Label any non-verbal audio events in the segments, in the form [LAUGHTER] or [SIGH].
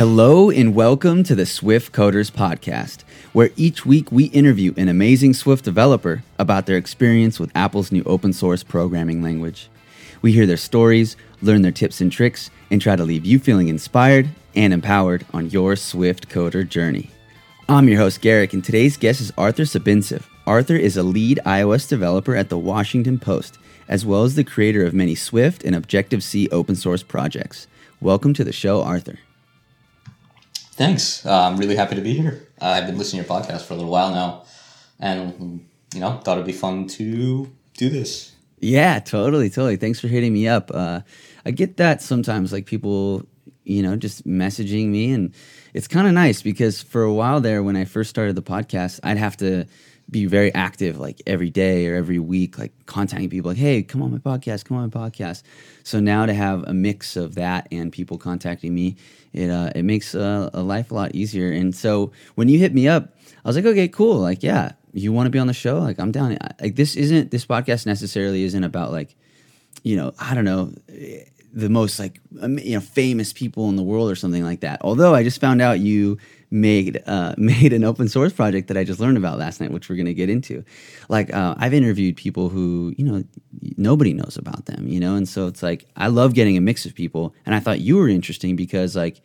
Hello and welcome to the Swift Coders Podcast, where each week we interview an amazing Swift developer about their experience with Apple's new open source programming language. We hear their stories, learn their tips and tricks, and try to leave you feeling inspired and empowered on your Swift coder journey. I'm your host, Garrick, and today's guest is Arthur Sabintsev. Arthur is a lead iOS developer at the Washington Post, as well as the creator of many Swift and Objective C open source projects. Welcome to the show, Arthur. Thanks. Uh, I'm really happy to be here. Uh, I've been listening to your podcast for a little while now, and you know, thought it'd be fun to do this. Yeah, totally, totally. Thanks for hitting me up. Uh, I get that sometimes, like people, you know, just messaging me, and it's kind of nice because for a while there, when I first started the podcast, I'd have to be very active like every day or every week like contacting people like hey come on my podcast come on my podcast so now to have a mix of that and people contacting me it uh, it makes uh, a life a lot easier. And so when you hit me up i was like okay cool. Like yeah you want to be on the show? Like i'm down. Like this isn't this podcast necessarily isn't about like you know i don't know the most like you know famous people in the world or something like that. Although i just found out you made uh, [LAUGHS] made an open source project that I just learned about last night, which we're going to get into. Like uh, I've interviewed people who you know nobody knows about them, you know, and so it's like I love getting a mix of people. And I thought you were interesting because like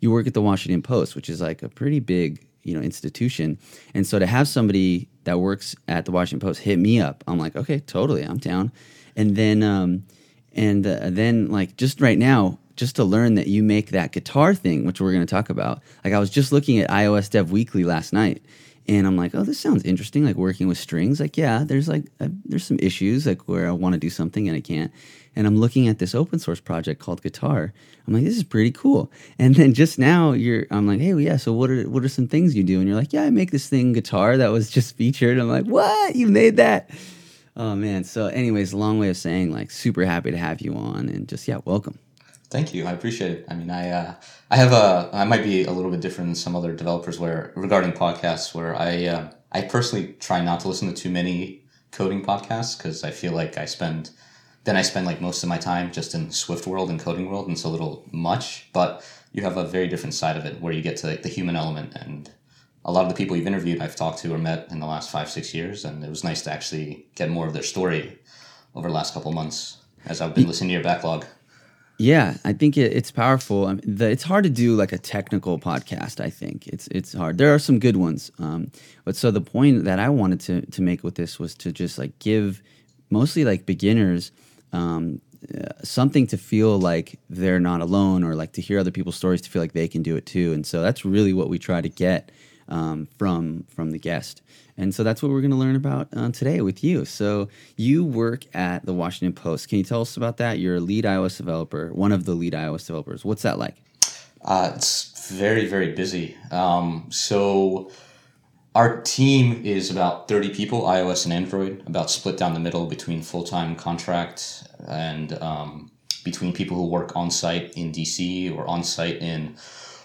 you work at the Washington Post, which is like a pretty big you know institution, and so to have somebody that works at the Washington Post hit me up, I'm like, okay, totally, I'm down. And then um, and uh, then like just right now just to learn that you make that guitar thing, which we're going to talk about. Like I was just looking at iOS Dev Weekly last night, and I'm like, oh, this sounds interesting. Like working with strings. Like yeah, there's like there's some issues like where I want to do something and I can't. And I'm looking at this open source project called Guitar. I'm like, this is pretty cool. And then just now, you're, I'm like, hey, well, yeah. So what are what are some things you do? And you're like, yeah, I make this thing Guitar that was just featured. I'm like, what? You made that? Oh man. So, anyways, long way of saying like super happy to have you on and just yeah, welcome. Thank you. I appreciate it. I mean, I uh, I have a I might be a little bit different than some other developers where regarding podcasts where I uh, I personally try not to listen to too many coding podcasts because I feel like I spend then I spend like most of my time just in Swift world and coding world and it's a little much. But you have a very different side of it where you get to like, the human element and a lot of the people you've interviewed I've talked to or met in the last five six years and it was nice to actually get more of their story over the last couple months as I've been listening to your backlog. Yeah, I think it, it's powerful. I mean, the, it's hard to do like a technical podcast. I think it's it's hard. There are some good ones, um, but so the point that I wanted to to make with this was to just like give mostly like beginners um, uh, something to feel like they're not alone, or like to hear other people's stories to feel like they can do it too. And so that's really what we try to get um, from from the guest. And so that's what we're going to learn about uh, today with you. So you work at the Washington Post. Can you tell us about that? You're a lead iOS developer, one of the lead iOS developers. What's that like? Uh, it's very very busy. Um, so our team is about 30 people, iOS and Android, about split down the middle between full time contract and um, between people who work on site in DC or on site in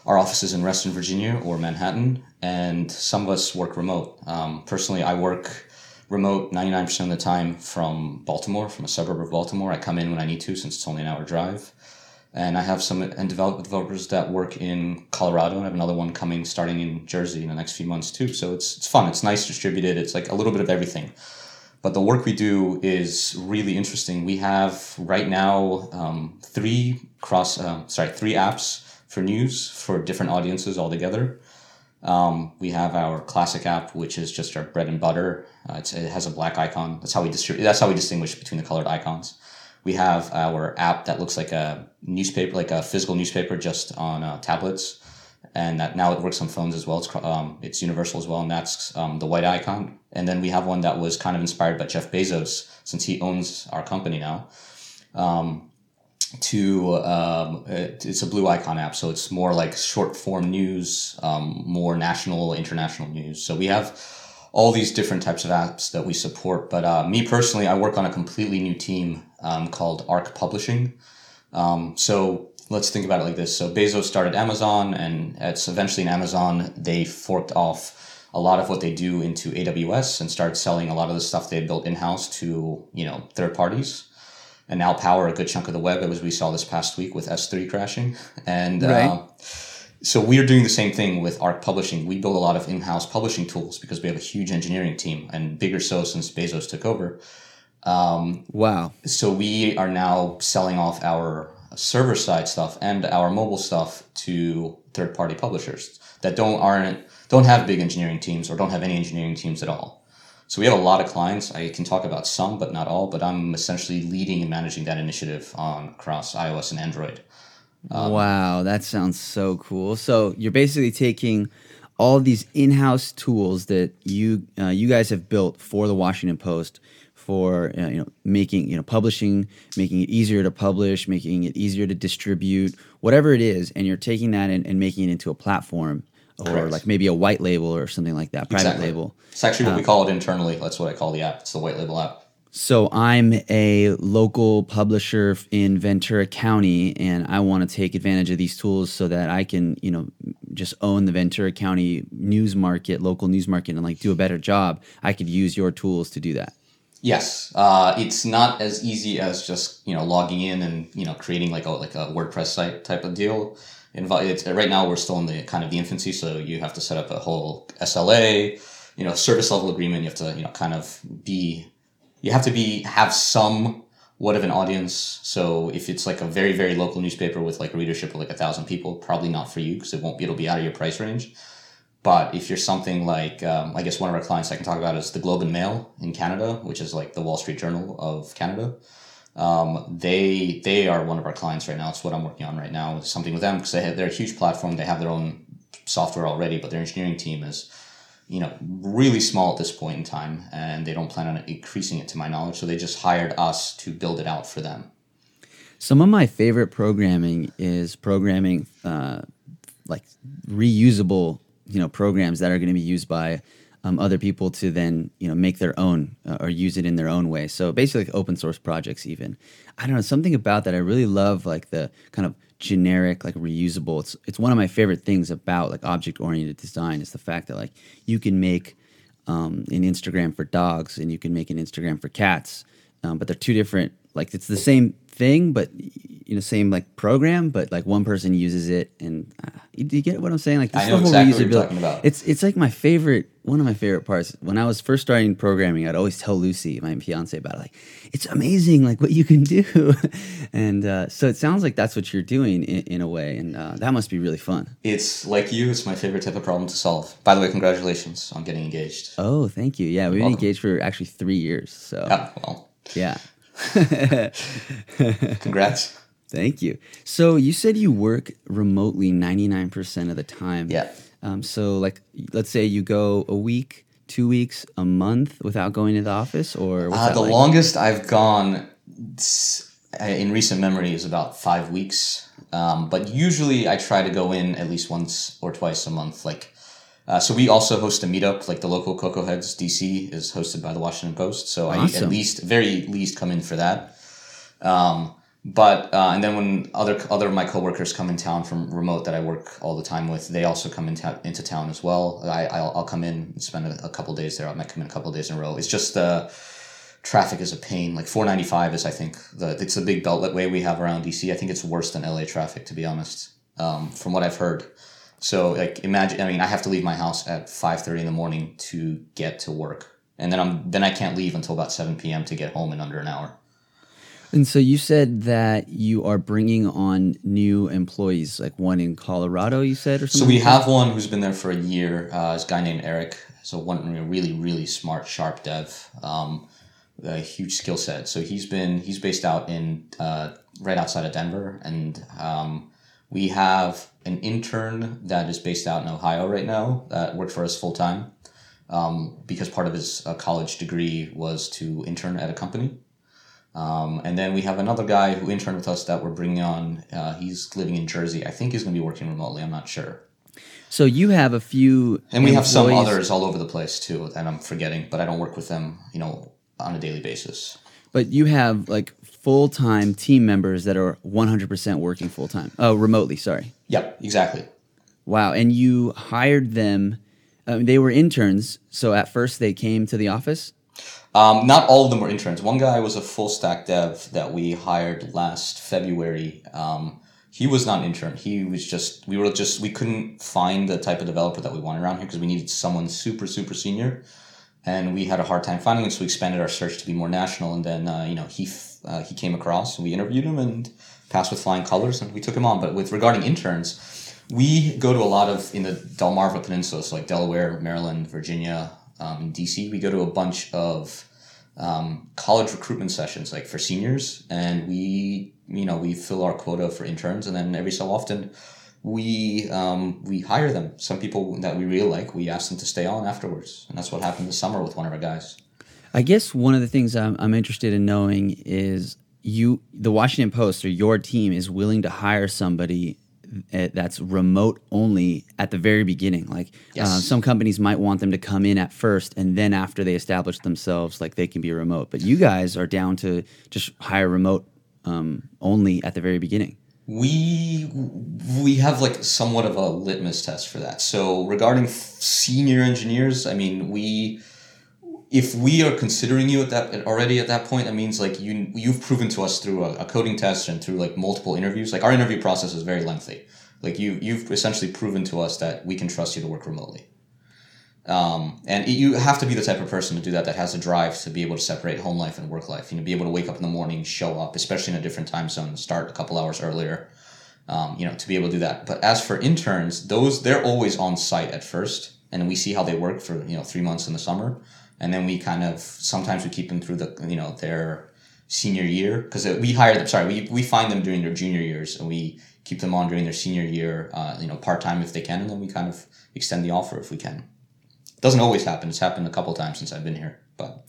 our offices in Reston, Virginia or Manhattan, and some of us work remote. Um, personally, I work remote 99% of the time from Baltimore, from a suburb of Baltimore. I come in when I need to since it's only an hour drive. And I have some and develop, developers that work in Colorado, and I have another one coming starting in Jersey in the next few months too. So it's it's fun. It's nice distributed. It's like a little bit of everything. But the work we do is really interesting. We have right now um, three cross, uh, sorry, three apps for news for different audiences altogether. Um, we have our classic app, which is just our bread and butter. Uh, it has a black icon. That's how we distribute. That's how we distinguish between the colored icons. We have our app that looks like a newspaper, like a physical newspaper, just on uh, tablets, and that now it works on phones as well. It's um, it's universal as well, and that's um, the white icon. And then we have one that was kind of inspired by Jeff Bezos, since he owns our company now. Um, to um, it's a blue icon app so it's more like short form news um, more national international news. So we have all these different types of apps that we support but uh, me personally i work on a completely new team um, called arc publishing. Um, so let's think about it like this. So bezos started amazon and it's eventually in amazon they forked off a lot of what they do into aws and started selling a lot of the stuff they built in-house to you know third parties and now power a good chunk of the web, as we saw this past week with S3 crashing. And right. uh, so we are doing the same thing with Arc Publishing. We build a lot of in-house publishing tools because we have a huge engineering team, and bigger so since Bezos took over. Um, Wow. so we are now selling off our server side stuff and our mobile stuff to third party publishers that don't aren't don't have big engineering teams or don't have any engineering teams at all. So we have a lot of clients. I can talk about some, but not all. But I'm essentially leading and managing that initiative on across iOS and Android. wow, that sounds so cool. So you're basically taking all these in-house tools that you uh, you guys have built for the Washington Post for uh, you know making you know publishing, making it easier to publish, making it easier to distribute, whatever it is, and you're taking that and, and making it into a platform or Correct. like maybe a white label or something like that, private Exactly. label. It's actually what we call it internally. That's what I call the app. It's the white label app. So I'm a local publisher in Ventura County, and I want to take advantage of these tools so that I can, you know, just own the Ventura County news market, local news market, and like do a better job. I could use your tools to do that. Yes, uh, it's not as easy as just you know logging in and you know creating like a like a WordPress site type of deal. Right now we're still in the kind of the infancy, so you have to set up a whole SLA, you know, service level agreement. You have to you know kind of be, you have to be have some what of an audience. So if it's like a very very local newspaper with like a readership of like a thousand people, probably not for you because it won't be it'll be out of your price range. But if you're something like, um, I guess one of our clients I can talk about is the Globe and Mail in Canada, which is like the Wall Street Journal of Canada. Um, they they are one of our clients right now. It's what I'm working on right now. Is something with them because they they're a huge platform. They have their own software already, but their engineering team is, you know, really small at this point in time, and they don't plan on increasing it to my knowledge. So they just hired us to build it out for them. Some of my favorite programming is programming uh, like reusable, you know, programs that are going to be used by um, other people to then, you know, make their own uh, or use it in their own way. So basically, like open source projects. Even I don't know something about that. I really love like the kind of generic, like reusable. It's it's one of my favorite things about like object oriented design is the fact that like you can make um, an Instagram for dogs and you can make an Instagram for cats, um, but they're two different. Like it's the same thing, but you know, same like program, but like one person uses it, and uh, you, you get what I'm saying? Like I this know whole exactly what you're talking about. It's it's like my favorite, one of my favorite parts. When I was first starting programming, I'd always tell Lucy, my fiance, about it. Like it's amazing, like what you can do, [LAUGHS] and uh, so it sounds like that's what you're doing in, in a way, and uh, that must be really fun. It's like you. It's my favorite type of problem to solve. By the way, congratulations on getting engaged. Oh, thank you. Yeah, we've been engaged for actually three years. So Yeah, well, yeah. [LAUGHS] congrats. Thank you. So you said you work remotely 99% of the time. Yeah. Um, so like, let's say you go a week, two weeks, a month without going to the office or Uh, the like? longest I've gone in recent memory is about five weeks. Um, but usually I try to go in at least once or twice a month. Like, uh, so we also host a meetup. Like the local Cocoa Heads DC is hosted by the Washington Post. So I at least, very least, come in for that. Um, but uh, and then when other other of my coworkers come in town from remote that I work all the time with, they also come into into town as well. I I'll, I'll come in and spend a, a couple days there. I might come in a couple days in a row. It's just the traffic is a pain. Like 495 is I think the it's the big beltway we have around DC. I think it's worse than LA traffic to be honest. Um, from what I've heard. So like imagine I mean I have to leave my house at 5:30 in the morning to get to work. And then I'm then I can't leave until about 7 p.m. to get home in under an hour. And so you said that you are bringing on new employees, like one in Colorado, you said, or something. So we like have one who's been there for a year. Uh, this guy named Eric. So one really really smart, sharp dev. Um, a huge skill set. So he's been he's based out in uh, right outside of Denver, and um, we have an intern that is based out in Ohio right now that worked for us full time. Um, because part of his uh, college degree was to intern at a company. Um, and then we have another guy who interned with us that we're bringing on. Uh, he's living in Jersey. I think he's going to be working remotely. I'm not sure. So you have a few. And we have some others all over the place too, and I'm forgetting, but I don't work with them, you know, on a daily basis. But you have like full time team members that are 100% working full time. Oh, remotely, sorry. Yep, exactly. Wow. And you hired them. Mean, they were interns. So at first they came to the office. Um, not all of them were interns. One guy was a full stack dev that we hired last February. Um, he was not an intern. He was just we were just we couldn't find the type of developer that we wanted around here because we needed someone super super senior, and we had a hard time finding him. So we expanded our search to be more national. And then uh, you know he uh, he came across and we interviewed him and passed with flying colors and we took him on. But with regarding interns, we go to a lot of in the Delmarva Peninsula, so like Delaware, Maryland, Virginia, um, DC. We go to a bunch of um, college recruitment sessions like for seniors and we you know we fill our quota for interns and then every so often we um, we hire them some people that we really like we ask them to stay on afterwards and that's what happened this summer with one of our guys i guess one of the things i'm, I'm interested in knowing is you the washington post or your team is willing to hire somebody uh, that's remote only at the very beginning. Like yes. uh, some companies might want them to come in at first, and then after they establish themselves, like they can be remote. But you guys are down to just hire remote um, only at the very beginning. We we have like somewhat of a litmus test for that. So regarding senior engineers, I mean we if we are considering you at that already at that point, that means like you you've proven to us through a, a, coding test and through like multiple interviews. Like our interview process is very lengthy. Like you you've essentially proven to us that we can trust you to work remotely. Um, and you have to be the type of person to do that that has a drive to be able to separate home life and work life. You know, be able to wake up in the morning, show up, especially in a different time zone, start a couple hours earlier. Um, you know, to be able to do that. But as for interns, those they're always on site at first, and we see how they work for you know three months in the summer and then we kind of sometimes we keep them through the you know their senior year because we hire them. Sorry, we, we find them during their junior years and we keep them on during their senior year. Uh, you know, part time if they can, and then we kind of extend the offer if we can. Doesn't always happen. It's happened a couple times since I've been here, but.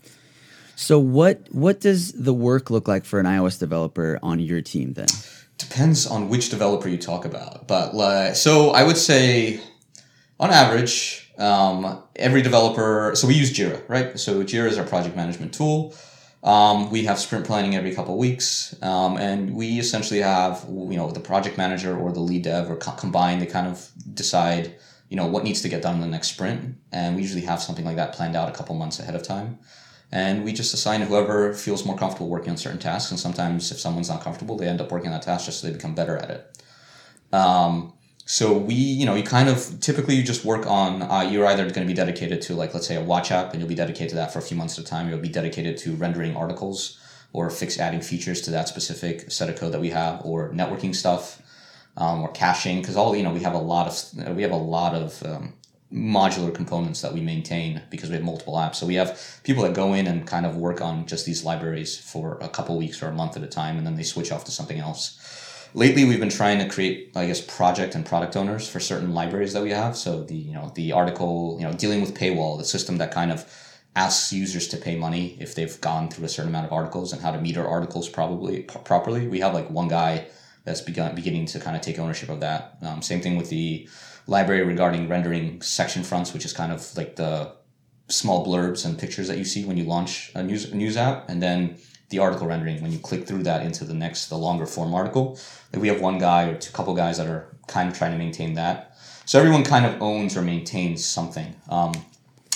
So what what does the work look like for an iOS developer on your team then? Depends on which developer you talk about, but like, so I would say, on average, um, every developer, so we use Jira, right? So Jira is our project management tool. Um, we have sprint planning every couple weeks, um, and we essentially have you know the project manager or the lead dev or co- combined. They kind of decide you know what needs to get done in the next sprint, and we usually have something like that planned out a couple months ahead of time. And we just assign whoever feels more comfortable working on certain tasks. And sometimes, if someone's not comfortable, they end up working on that task just so they become better at it. Um, so we, you know, you kind of typically you just work on. Uh, you're either going to be dedicated to like let's say a watch app, and you'll be dedicated to that for a few months at a time. You'll be dedicated to rendering articles or fix adding features to that specific set of code that we have, or networking stuff, um, or caching. Because all you know, we have a lot of we have a lot of um, modular components that we maintain because we have multiple apps. So we have people that go in and kind of work on just these libraries for a couple weeks or a month at a time, and then they switch off to something else lately we've been trying to create i guess project and product owners for certain libraries that we have. So the you know the article you know dealing with paywall the system that kind of asks users to pay money if they've gone through a certain amount of articles and how to meter articles probably p- properly. We have like one guy that's begun beginning to kind of take ownership of that. Um, same thing with the library regarding rendering section fronts which is kind of like the small blurbs and pictures that you see when you launch a news news app. And then the article rendering when you click through that into the next the longer form article like we have one guy or two couple guys that are kind of trying to maintain that so everyone kind of owns or maintains something um,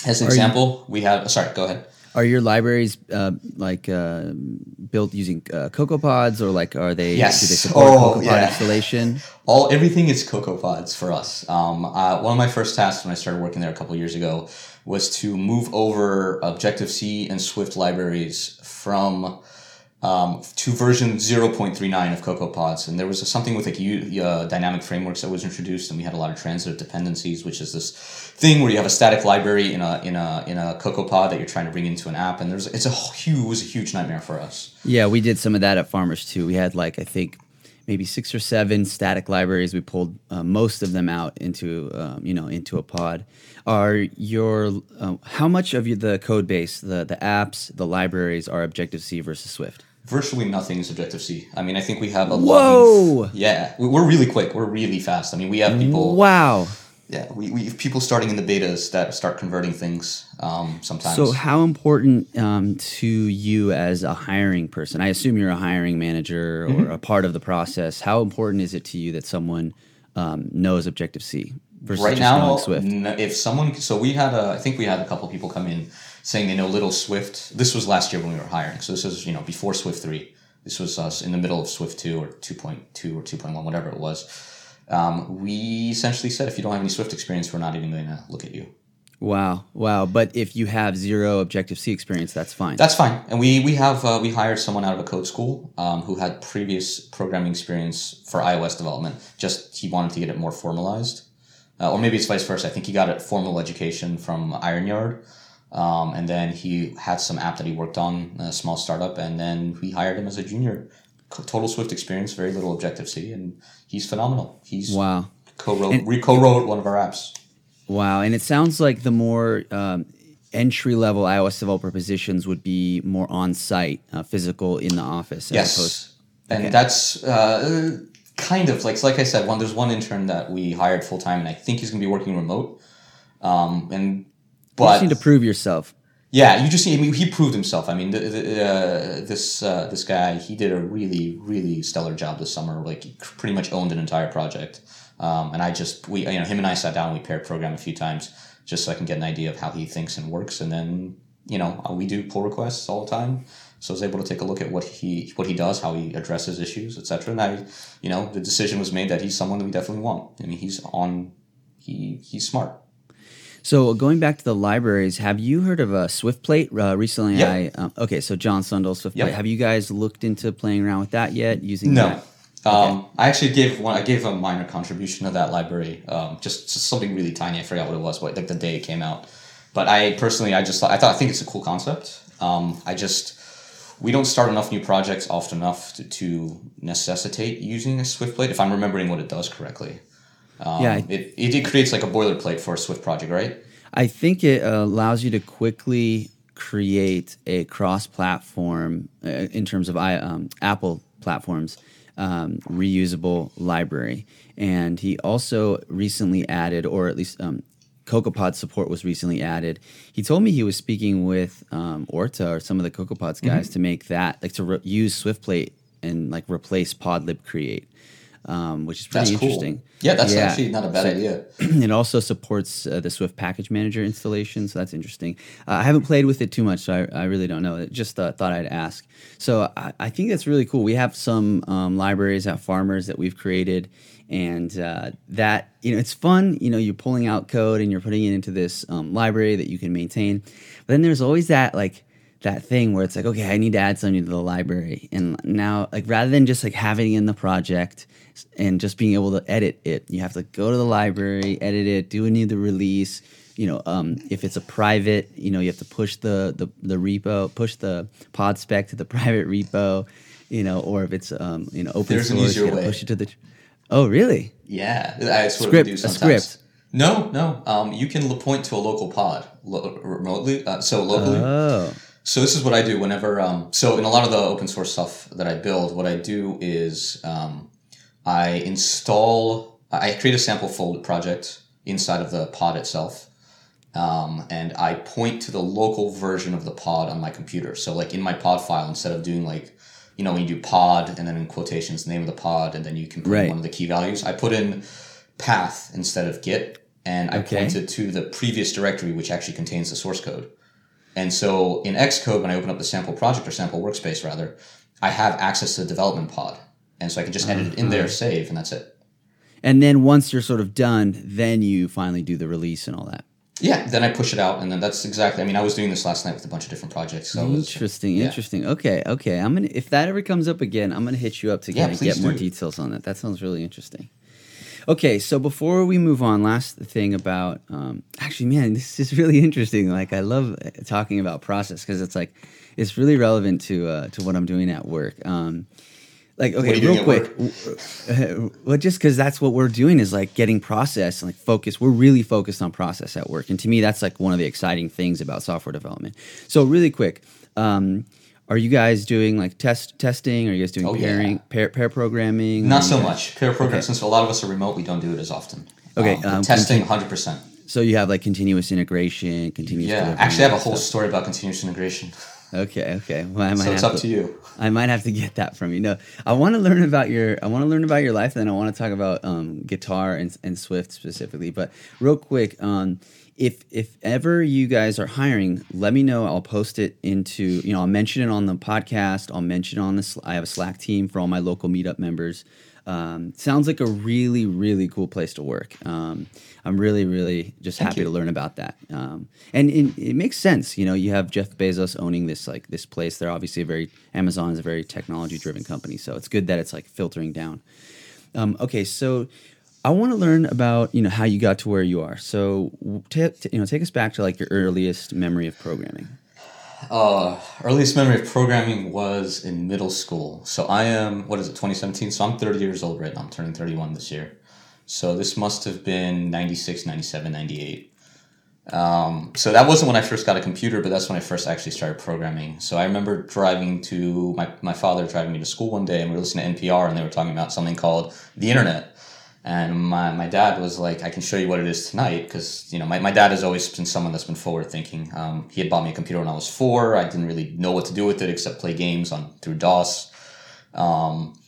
as an are example you, we have sorry go ahead are your libraries uh, like uh, built using uh, CocoaPods or like are they yes. do they support oh, CocoaPod yeah. installation? [LAUGHS] All everything is CocoaPods for us. Um, uh, one of my first tasks when I started working there a couple years ago was to move over Objective C and Swift libraries from um, to version 0.39 of CocoaPods. And there was a, something with like uh, dynamic frameworks that was introduced, and we had a lot of transitive dependencies, which is this thing where you have a static library in a in a in a CocoaPod that you're trying to bring into an app, and there's it's a huge was a huge nightmare for us. Yeah, we did some of that at Farmers too. We had like I think maybe six or seven static libraries. We pulled uh, most of them out into um, you know into a pod. Are your uh, how much of the code base, the the apps, the libraries are Objective C versus Swift? Virtually nothing is Objective C. I mean, I think we have a whoa. yeah, we're really quick. We're really fast. I mean, we have people. Wow. Yeah, we, we have people starting in the betas that start converting things um, sometimes. So, how important um, to you as a hiring person? I assume you're a hiring manager or mm-hmm. a part of the process. How important is it to you that someone um, knows Objective C versus right now? Swift? if someone, so we had a, I think we had a couple people come in saying they know little Swift. This was last year when we were hiring, so this is you know before Swift three. This was us in the middle of Swift 2 or 2.2 or 2.1, whatever it was. Um, we essentially said, if you don't have any Swift experience, we're not even going to look at you. Wow, wow! But if you have zero Objective C experience, that's fine. That's fine. And we we have uh, we hired someone out of a code school um, who had previous programming experience for iOS development. Just he wanted to get it more formalized, uh, or maybe it's vice versa. I think he got a formal education from IronYard, um, and then he had some app that he worked on, a small startup, and then we hired him as a junior. Total Swift experience, very little Objective C, and he's phenomenal. He's wow. Co-wrote, and, re co-wrote one of our apps. Wow, and it sounds like the more um, entry level iOS developer positions would be more on site, uh, physical in the office. yes, opposed, and okay. that's uh, kind of like like I said. One there's one intern that we hired full time, and I think he's going to be working remote. Um, and but you just need to prove yourself. Yeah, you just need. I mean, he proved himself. I mean, the, the, uh, this uh, this guy, he did a really really stellar job this summer. Like, he pretty much owned an entire project. Um, and I just we you know him and I sat down. We paired program a few times just so I can get an idea of how he thinks and works. And then you know we do pull requests all the time, so I was able to take a look at what he what he does, how he addresses issues, etc. And I you know the decision was made that he's someone that we definitely want. I mean he's on he he's smart. So going back to the libraries, have you heard of a SwiftPlate? Uh, recently, yep. I um, okay. So John Sundell SwiftPlate. Yep. Have you guys looked into playing around with that yet? Using no. That? Um, okay. I actually gave one. I gave a minor contribution to that library, um, just, just, something really tiny. I forgot what it was, but like the day it came out. But I personally, I just I thought I think it's a cool concept. Um, I just we don't start enough new projects often enough to, to necessitate using a Swift plate. If I'm remembering what it does correctly, um, yeah, it, it, creates like a boilerplate for a Swift project, right? I think it uh, allows you to quickly create a cross-platform uh, in terms of I, um, Apple platforms um, reusable library. And he also recently added, or at least um, CocoaPod support was recently added. He told me he was speaking with um, Orta or some of the CocoaPods guys mm-hmm. to make that, like to re- use SwiftPlate and like replace Podlib Create um, which is pretty that's interesting. Cool. Yeah, that's yeah. actually not a bad so, idea. [CLEARS THROAT] it also supports uh, the Swift Package Manager installation, so that's interesting. Uh, I haven't played with it too much, so I, I really don't know. I just uh, thought I'd ask. So I, I, think that's really cool. We have some um, libraries at Farmers that we've created, and uh, that you know it's fun. You know, you're pulling out code and you're putting it into this um, library that you can maintain. But then there's always that like that thing where it's like, okay, I need to add something to the library. And now, like, rather than just like having it in the project and just being able to edit it. You have to go to the library, edit it, do a new the release. You know, um, if it's a private, you know, you have to push the, the the repo, push the pod spec to the [LAUGHS] private repo. You know, or if it's um, you know open There's source, you way. push it to the. Oh, really? Yeah, I script, do sometimes. A script. No, no. Um, you can point to a local pod lo- remotely. Uh, so locally. Oh. So this is what I do whenever. Um, so in a lot of the open source stuff that I build, what I do is um, I install, I create a sample folder project inside of the pod itself. Um, and I point to the local version of the pod on my computer. So, like in my pod file, instead of doing like, you know, when you do pod and then in quotations, the name of the pod, and then you can put right. one of the key values, I put in path instead of git, and I okay. it to the previous directory, which actually contains the source code. And so in Xcode, when I open up the sample project or sample workspace, rather, I have access to the development pod and so I can just edit it in there, uh-huh. save, and that's it. And then once you're sort of done, then you finally do the release and all that. Yeah, then I push it out, and then that's exactly. I mean, I was doing this last night with a bunch of different projects. So interesting, yeah. interesting. Okay, okay. I'm gonna if that ever comes up again, I'm gonna hit you up to get, get more details on that. That sounds really interesting. Okay, so before we move on, last thing about um, actually, man, [LAUGHS] this is really interesting. Like, I love talking about process because it's like it's really relevant to uh, to what I'm doing at work. Um, like okay real quick [LAUGHS] well just because that's what we're doing is like getting process and like focus we're really focused on process at work and to me that's like one of the exciting things about software development so really quick um, are you guys doing like test testing are you guys doing oh, pairing yeah. pair, pair programming not so much pair programming okay. since a lot of us are remote we don't do it as often okay um, um, testing 100% so you have like continuous integration continuous yeah actually i have a whole stuff. story about continuous integration [LAUGHS] Okay, okay. Well, I might so it's up to, to, you. I might have to get that from you. No, I want to learn about your. I want to learn about your life, and I want to talk about um, guitar and, and Swift specifically. But real quick, um, if if ever you guys are hiring, let me know. I'll post it into you know I'll mention it on the podcast. I'll mention it on this. I have a Slack team for all my local meetup members. Um, sounds like a really really cool place to work. Um, I'm really really just Thank happy you. to learn about that. Um, and it, it makes sense. You know, you have Jeff Bezos owning this like this place. They're obviously a very Amazon is a very technology driven company, so it's good that it's like filtering down. Um, okay, so I want to learn about you know how you got to where you are. So ta- t- you know, take us back to like your earliest memory of programming. Uh, earliest memory of programming was in middle school. So I am, what is it, 2017? So I'm 30 years old right now. I'm turning 31 this year. So this must have been 96, 97, 98. Um, so that wasn't when I first got a computer, but that's when I first actually started programming. So I remember driving to my, my father driving me to school one day and we were listening to NPR and they were talking about something called the internet. And my, my dad was like, I can show you what it is tonight. Because, you know, my, my dad has always been someone that's been forward thinking. Um, he had bought me a computer when I was four. I didn't really know what to do with it except play games on through DOS. Um,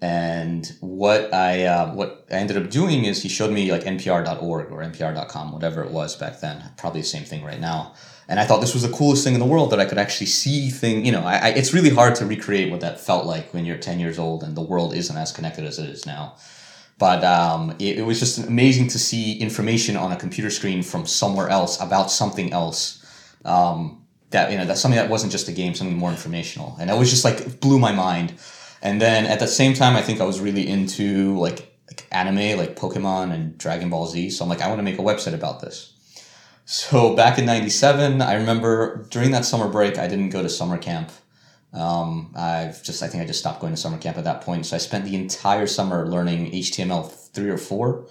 and what I uh, what I ended up doing is he showed me like npr.org or npr.com, whatever it was back then. Probably the same thing right now. And I thought this was the coolest thing in the world that I could actually see thing. You know, I, I, it's really hard to recreate what that felt like when you're 10 years old and the world isn't as connected as it is now. But um, it, it was just amazing to see information on a computer screen from somewhere else about something else. Um, that you know, that's something that wasn't just a game, something more informational, and it was just like blew my mind. And then at the same time, I think I was really into like, like anime, like Pokemon and Dragon Ball Z. So I'm like, I want to make a website about this. So back in '97, I remember during that summer break, I didn't go to summer camp. Um, I've just, I think I just stopped going to summer camp at that point. So I spent the entire summer learning HTML three or four.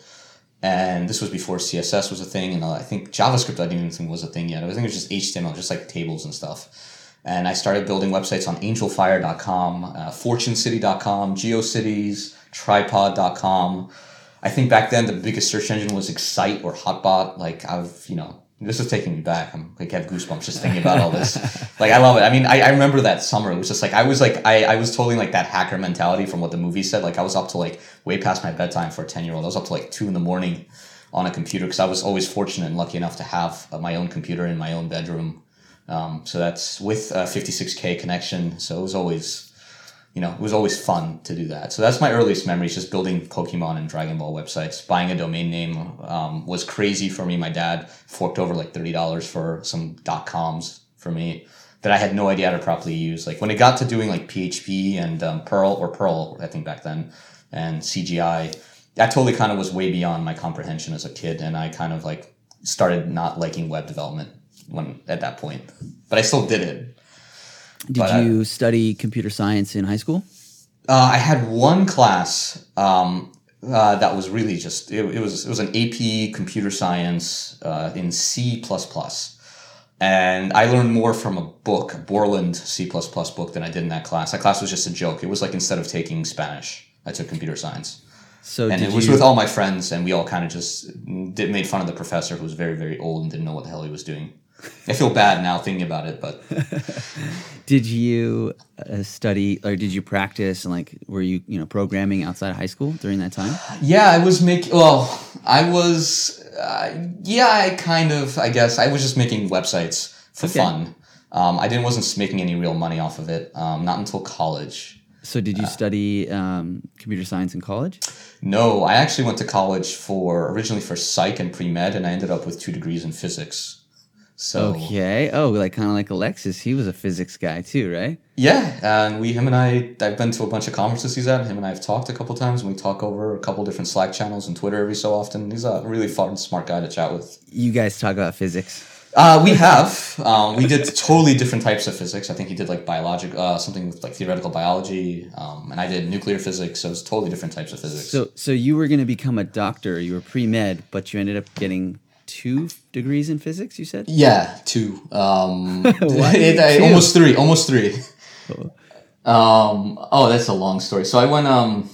And this was before CSS was a thing. And I think JavaScript, I didn't even think was a thing yet. I think it was just HTML, just like tables and stuff. And I started building websites on angelfire.com, uh, fortunecity.com, geocities, tripod.com. I think back then the biggest search engine was Excite or Hotbot. Like I've, you know, this is taking me back. I'm like have goosebumps just thinking about all this. [LAUGHS] like I love it. I mean, I, I remember that summer. It was just like I was like I, I was totally like that hacker mentality from what the movie said. Like I was up to like way past my bedtime for a ten year old. I was up to like two in the morning on a computer because I was always fortunate and lucky enough to have uh, my own computer in my own bedroom. Um, so that's with a 56k connection. So it was always, you know, it was always fun to do that. So that's my earliest memories, just building Pokemon and Dragon Ball websites. Buying a domain name um, was crazy for me. My dad forked over like thirty dollars for some dot coms for me that I had no idea how to properly use. Like when it got to doing like PHP and um, Perl or Perl, I think back then, and CGI, that totally kind of was way beyond my comprehension as a kid, and I kind of like started not liking web development when at that point. But I still did it. Did But I- you study computer science in high school? Uh, I had one class um, uh, that was really just it, it was it was an AP computer science uh, in C and I learned more from a book, a Borland C book, than I did in that class. That class was just a joke. It was like instead of taking Spanish, I took computer science, So and it was you, with all my friends, and we all kind of just did made fun of the professor who was very very old and didn't know what the hell he was doing. I feel bad now thinking about it, but [LAUGHS] did you uh, study or did you practice and like were you you know programming outside of high school during that time? Yeah, I was making. Well, I was. Uh, yeah, I kind of. I guess I was just making websites for Okay. fun. Um, I didn't wasn't making any real money off of it. Um, not until college. So did you Uh, study um, computer science in college? No, I actually went to college for originally for psych and pre med, and I ended up with two degrees in physics. So Okay. Oh, like kind of like Alexis. He was a physics guy too, right? yeah, and we, him and I, I've been to a bunch of conferences he's at. Him and I have talked a couple times, and we talk over a couple different Slack channels and Twitter every so often. He's a really fun, smart guy to chat with. You guys talk about physics. Uh, we have. Um, we did totally different types of physics. I think he did like biologic, uh, something with like theoretical biology, um, and I did nuclear physics. So it's totally different types of physics. So, so you were going to become a doctor. You were pre med, but you ended up getting two degrees in physics. You said. yeah, two. Um, [LAUGHS] it- I- two? almost three. Almost three. [LAUGHS] Um, oh, that's a long story. So I went. Um,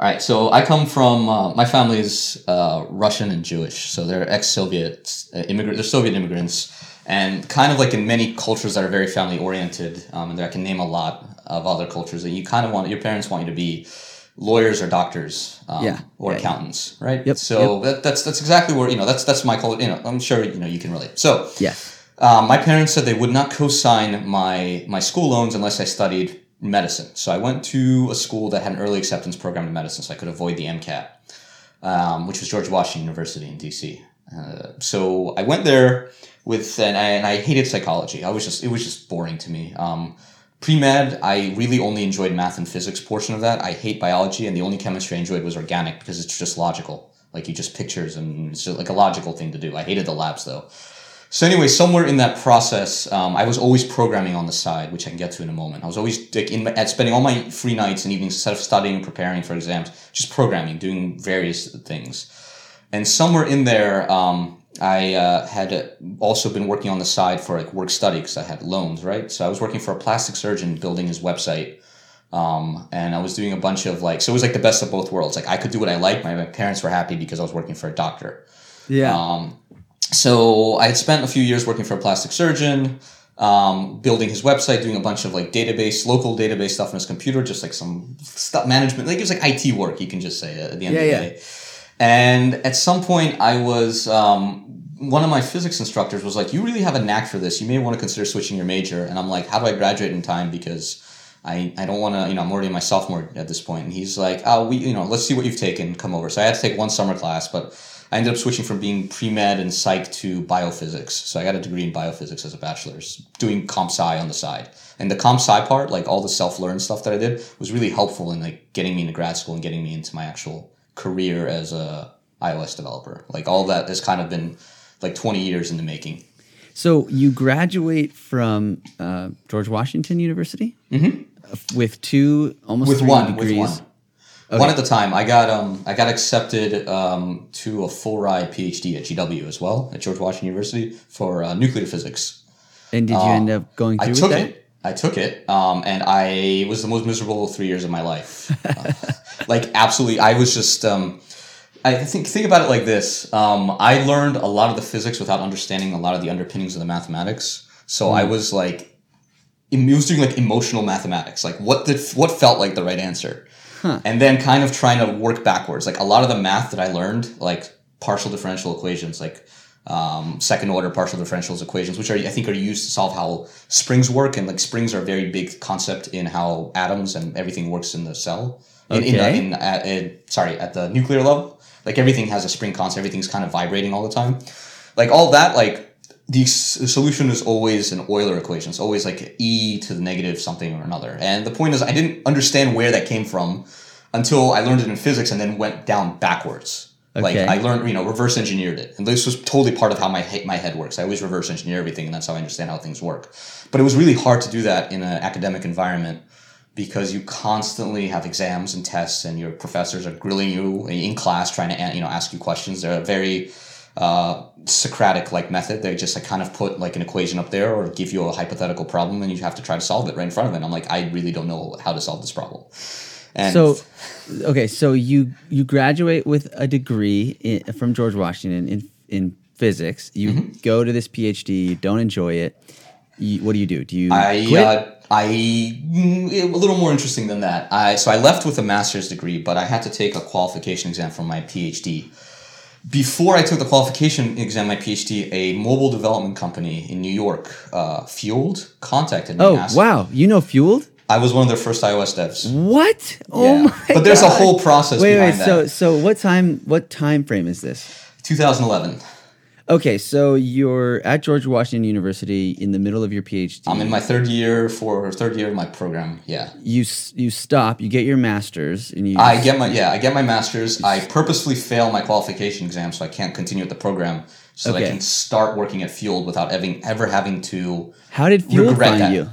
all right. So I come from. Uh, my family is uh, Russian and Jewish. So they're ex-Soviet uh, immigrant. They're Soviet immigrants, and kind of like in many cultures that are very family oriented. Um, and there I can name a lot of other cultures that you kind of want. Your parents want you to be lawyers or doctors um, Yeah. or Yeah, yeah. accountants, right? Yep, So That, that's that's exactly where you know that's that's my call. You know, I'm sure you know you can relate. So Yes. um, my parents said they would not co-sign my my school loans unless I studied medicine. So I went to a school that had an early acceptance program in medicine, so I could avoid the MCAT, um, which was George Washington University in DC. Uh, so I went there with, and I, and I hated psychology. I was just it was just boring to me. Um, Pre med, I really only enjoyed math and physics portion of that. I hate biology, and the only chemistry I enjoyed was organic because it's just logical. Like you just pictures, and it's just like a logical thing to do. I hated the labs though. So anyway, somewhere in that process, um, I was always programming on the side, which I can get to in a moment. I was always like in at spending all my free nights and evenings instead of studying, preparing for exams, just programming, doing various things. And somewhere in there, um, I uh, had also been working on the side for like work study because I had loans, right? So I was working for a plastic surgeon building his website. Um, and I was doing a bunch of like, so it was like the best of both worlds. Like I could do what I liked. My, my parents were happy because I was working for a doctor. Yeah. Um, so I had spent a few years working for a plastic surgeon, um, building his website, doing a bunch of like database, local database stuff on his computer, just like some stuff management, like it was like IT work, you can just say at the end Yeah, of the yeah. day. And at some point, I was um, one of my physics instructors was like, "You really have a knack for this. You may want to consider switching your major." And I'm like, "How do I graduate in time?" Because I, I don't want to, you know, I'm already my sophomore at this point. And he's like, "Oh, we, you know, let's see what you've taken. Come over." So I had to take one summer class, but I ended up switching from being pre med and psych to biophysics. So I got a degree in biophysics as a bachelor's, doing comp sci on the side. And the comp sci part, like all the self-learned stuff that I did, was really helpful in like getting me into grad school and getting me into my actual career as a iOS developer. Like all that has kind of been like 20 years in the making. So you graduate from uh, George Washington University with two almost Mm-hmm. With one, degrees. with one. One at the time, I got um, I got accepted um, to a full ride PhD at GW as well at George Washington University for uh, nuclear physics. And did you end up going through I took that? it. I took it, um, and I was the most miserable three years of my life. [LAUGHS] Uh, like absolutely, I was just. Um, I think think about it like this. Um, I learned a lot of the physics without understanding a lot of the underpinnings of the mathematics. So I was like, it was doing like emotional mathematics, like what did what felt like the right answer, and then kind of trying to work backwards. Like a lot of the math that I learned, like partial differential equations, like um, second order partial differentials equations, which are I think are used to solve how springs work, and like springs are a very big concept in how atoms and everything works in the cell. In, in, Okay. in, at, in sorry, at the nuclear level, like everything has a spring constant. Everything's kind of vibrating all the time. Like all that, like the solution is always an Euler equation. It's always like e to the negative something or another. And the point is, I didn't understand where that came from until I learned it in physics and then went down backwards. Like I learned, you know, reverse engineered it, and this was totally part of how my my head works. I always reverse engineer everything, and that's how I understand how things work. But it was really hard to do that in an academic environment because you constantly have exams and tests, and your professors are grilling you in class, trying to you know ask you questions. They're a very uh, Socratic like method. They just like kind of put like an equation up there or give you a hypothetical problem, and you have to try to solve it right in front of it. And I'm like, I really don't know how to solve this problem. And So, okay, so you you graduate with a degree in, from George Washington in in physics. You Mm-hmm. go to this PhD. You don't enjoy it. You, what do you do? Do you I quit? uh, I mm, little more interesting than that. I so I left with a master's degree, but I had to take a qualification exam for my PhD. Before I took the qualification exam, my PhD, a mobile development company in New York, uh, Fueled, contacted me. oh asked- wow, you know Fueled? I was one of their first iOS devs. What? Oh Yeah. my! But there's a whole process Wait, behind wait. So so what time? What time frame is this? 2011. Okay, so you're at George Washington University in the middle of your PhD. I'm in my third year for third year of my program. Yeah. you you stop. You get your master's, and you. I get my yeah, I get my master's. I purposefully fail my qualification exam so I can't continue with the program so that I can start working at Fueled without having ever having to How did Fueled regret find that. you?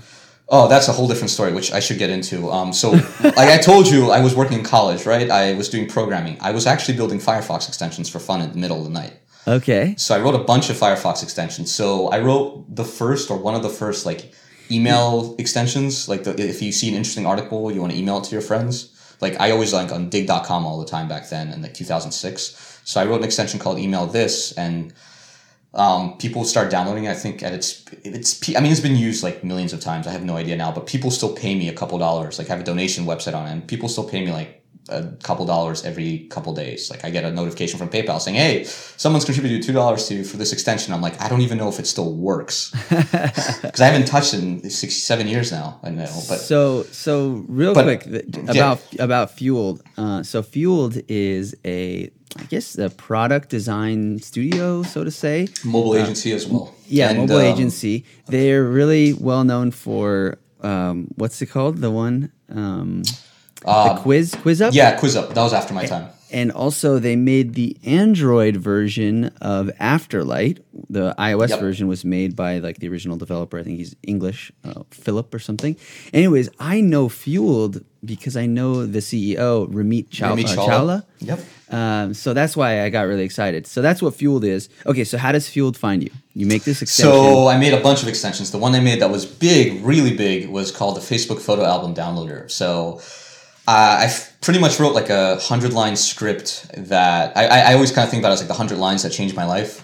Oh, that's a whole different story, which I should get into. Um, so, [LAUGHS] like I told you, I was working in college, right? I was doing programming. I was actually building Firefox extensions for fun in the middle of the night. Okay. So I wrote a bunch of Firefox extensions. So I wrote the first or one of the first like email extensions. Like the, if you see an interesting article, you want to email it to your friends. Like I always like on digg.com all the time back then in like 2006. So I wrote an extension called email this and um, people start downloading it. I think at its it's I mean it's been used like millions of times. I have no idea now, but people still pay me a couple dollars. Like I have a donation website on it, and people still pay me like a couple dollars every couple days. Like I get a notification from PayPal saying, "Hey, someone's contributed two dollars to for this extension." I'm like, I don't even know if it still works [LAUGHS] because I haven't touched it in six, seven years now. I know, but So so real But- quick about about Fueled. Uh, so Fueled is a I guess a product design studio, so to say. mobile agency as well. Yeah, And, mobile um, agency. They're really well known for um, what's it called? The one um, the quiz quiz up. Yeah, Quiz Up. That was after my time. And also, they made the Android version of Afterlight. The iOS Yep. version was made by like the original developer. I think he's English, uh, Philip or something. Anyways, I know Fueled because I know the CEO Ramit, Chow- Ramit uh, Chawla. Chawla. Yep. Um, so that's why I got really excited. So that's what Fueled is. Okay, so how does Fueled find you? You make this extension. So I made a bunch of extensions. The one I made that was big, really big, was called the Facebook Photo Album Downloader. So I f- pretty much wrote like a hundred line script that I, I, I always kind of think about it as like the hundred lines that changed my life.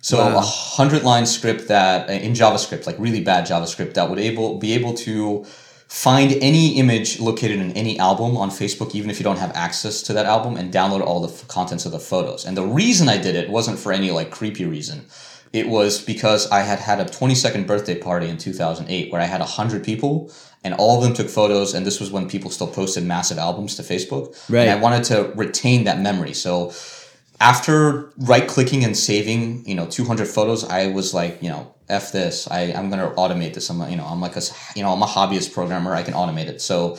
So Wow. a hundred line script that uh, in JavaScript, like really bad JavaScript, that would able be able to find any image located in any album on Facebook, even if you don't have access to that album, and download all the f- contents of the photos. And the reason I did it wasn't for any like creepy reason. It was because I had had a 22nd birthday party in 2008 where I had 100 people and all of them took photos. And this was when people still posted massive albums to Facebook. Right. And I wanted to retain that memory. So after right clicking and saving, you know, 200 photos, I was like, you know, F this. I, I'm going to automate this. I'm, you know, I'm like a, you know, I'm a hobbyist programmer. I can automate it. So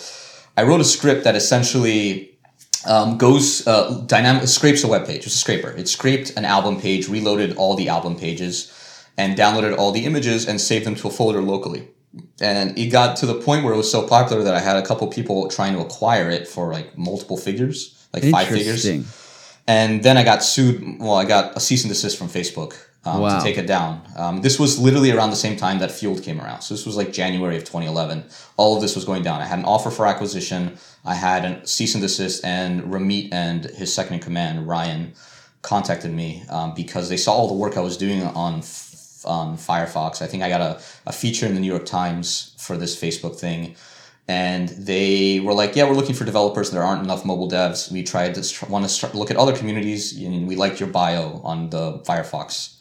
I wrote a script that essentially um, goes uh, dynamic scrapes a web page. It's a scraper. It scraped an album page, reloaded all the album pages, and downloaded all the images and saved them to a folder locally. And it got to the point where it was so popular that I had a couple people trying to acquire it for like multiple figures, like five figures. And then I got sued. Well, I got a cease and desist from Facebook um, Wow. to take it down. Um, this was literally around the same time that Fueled came around. So this was like January of 2011. All of this was going down. I had an offer for acquisition. I had a cease and desist, and Ramit and his second in command, Ryan, contacted me um, because they saw all the work I was doing on on Firefox. I think I got a, a feature in the New York Times for this Facebook thing. And they were like, "Yeah, we're looking for developers. There aren't enough mobile devs. We tried to want to start, look at other communities, and we liked your bio on the Firefox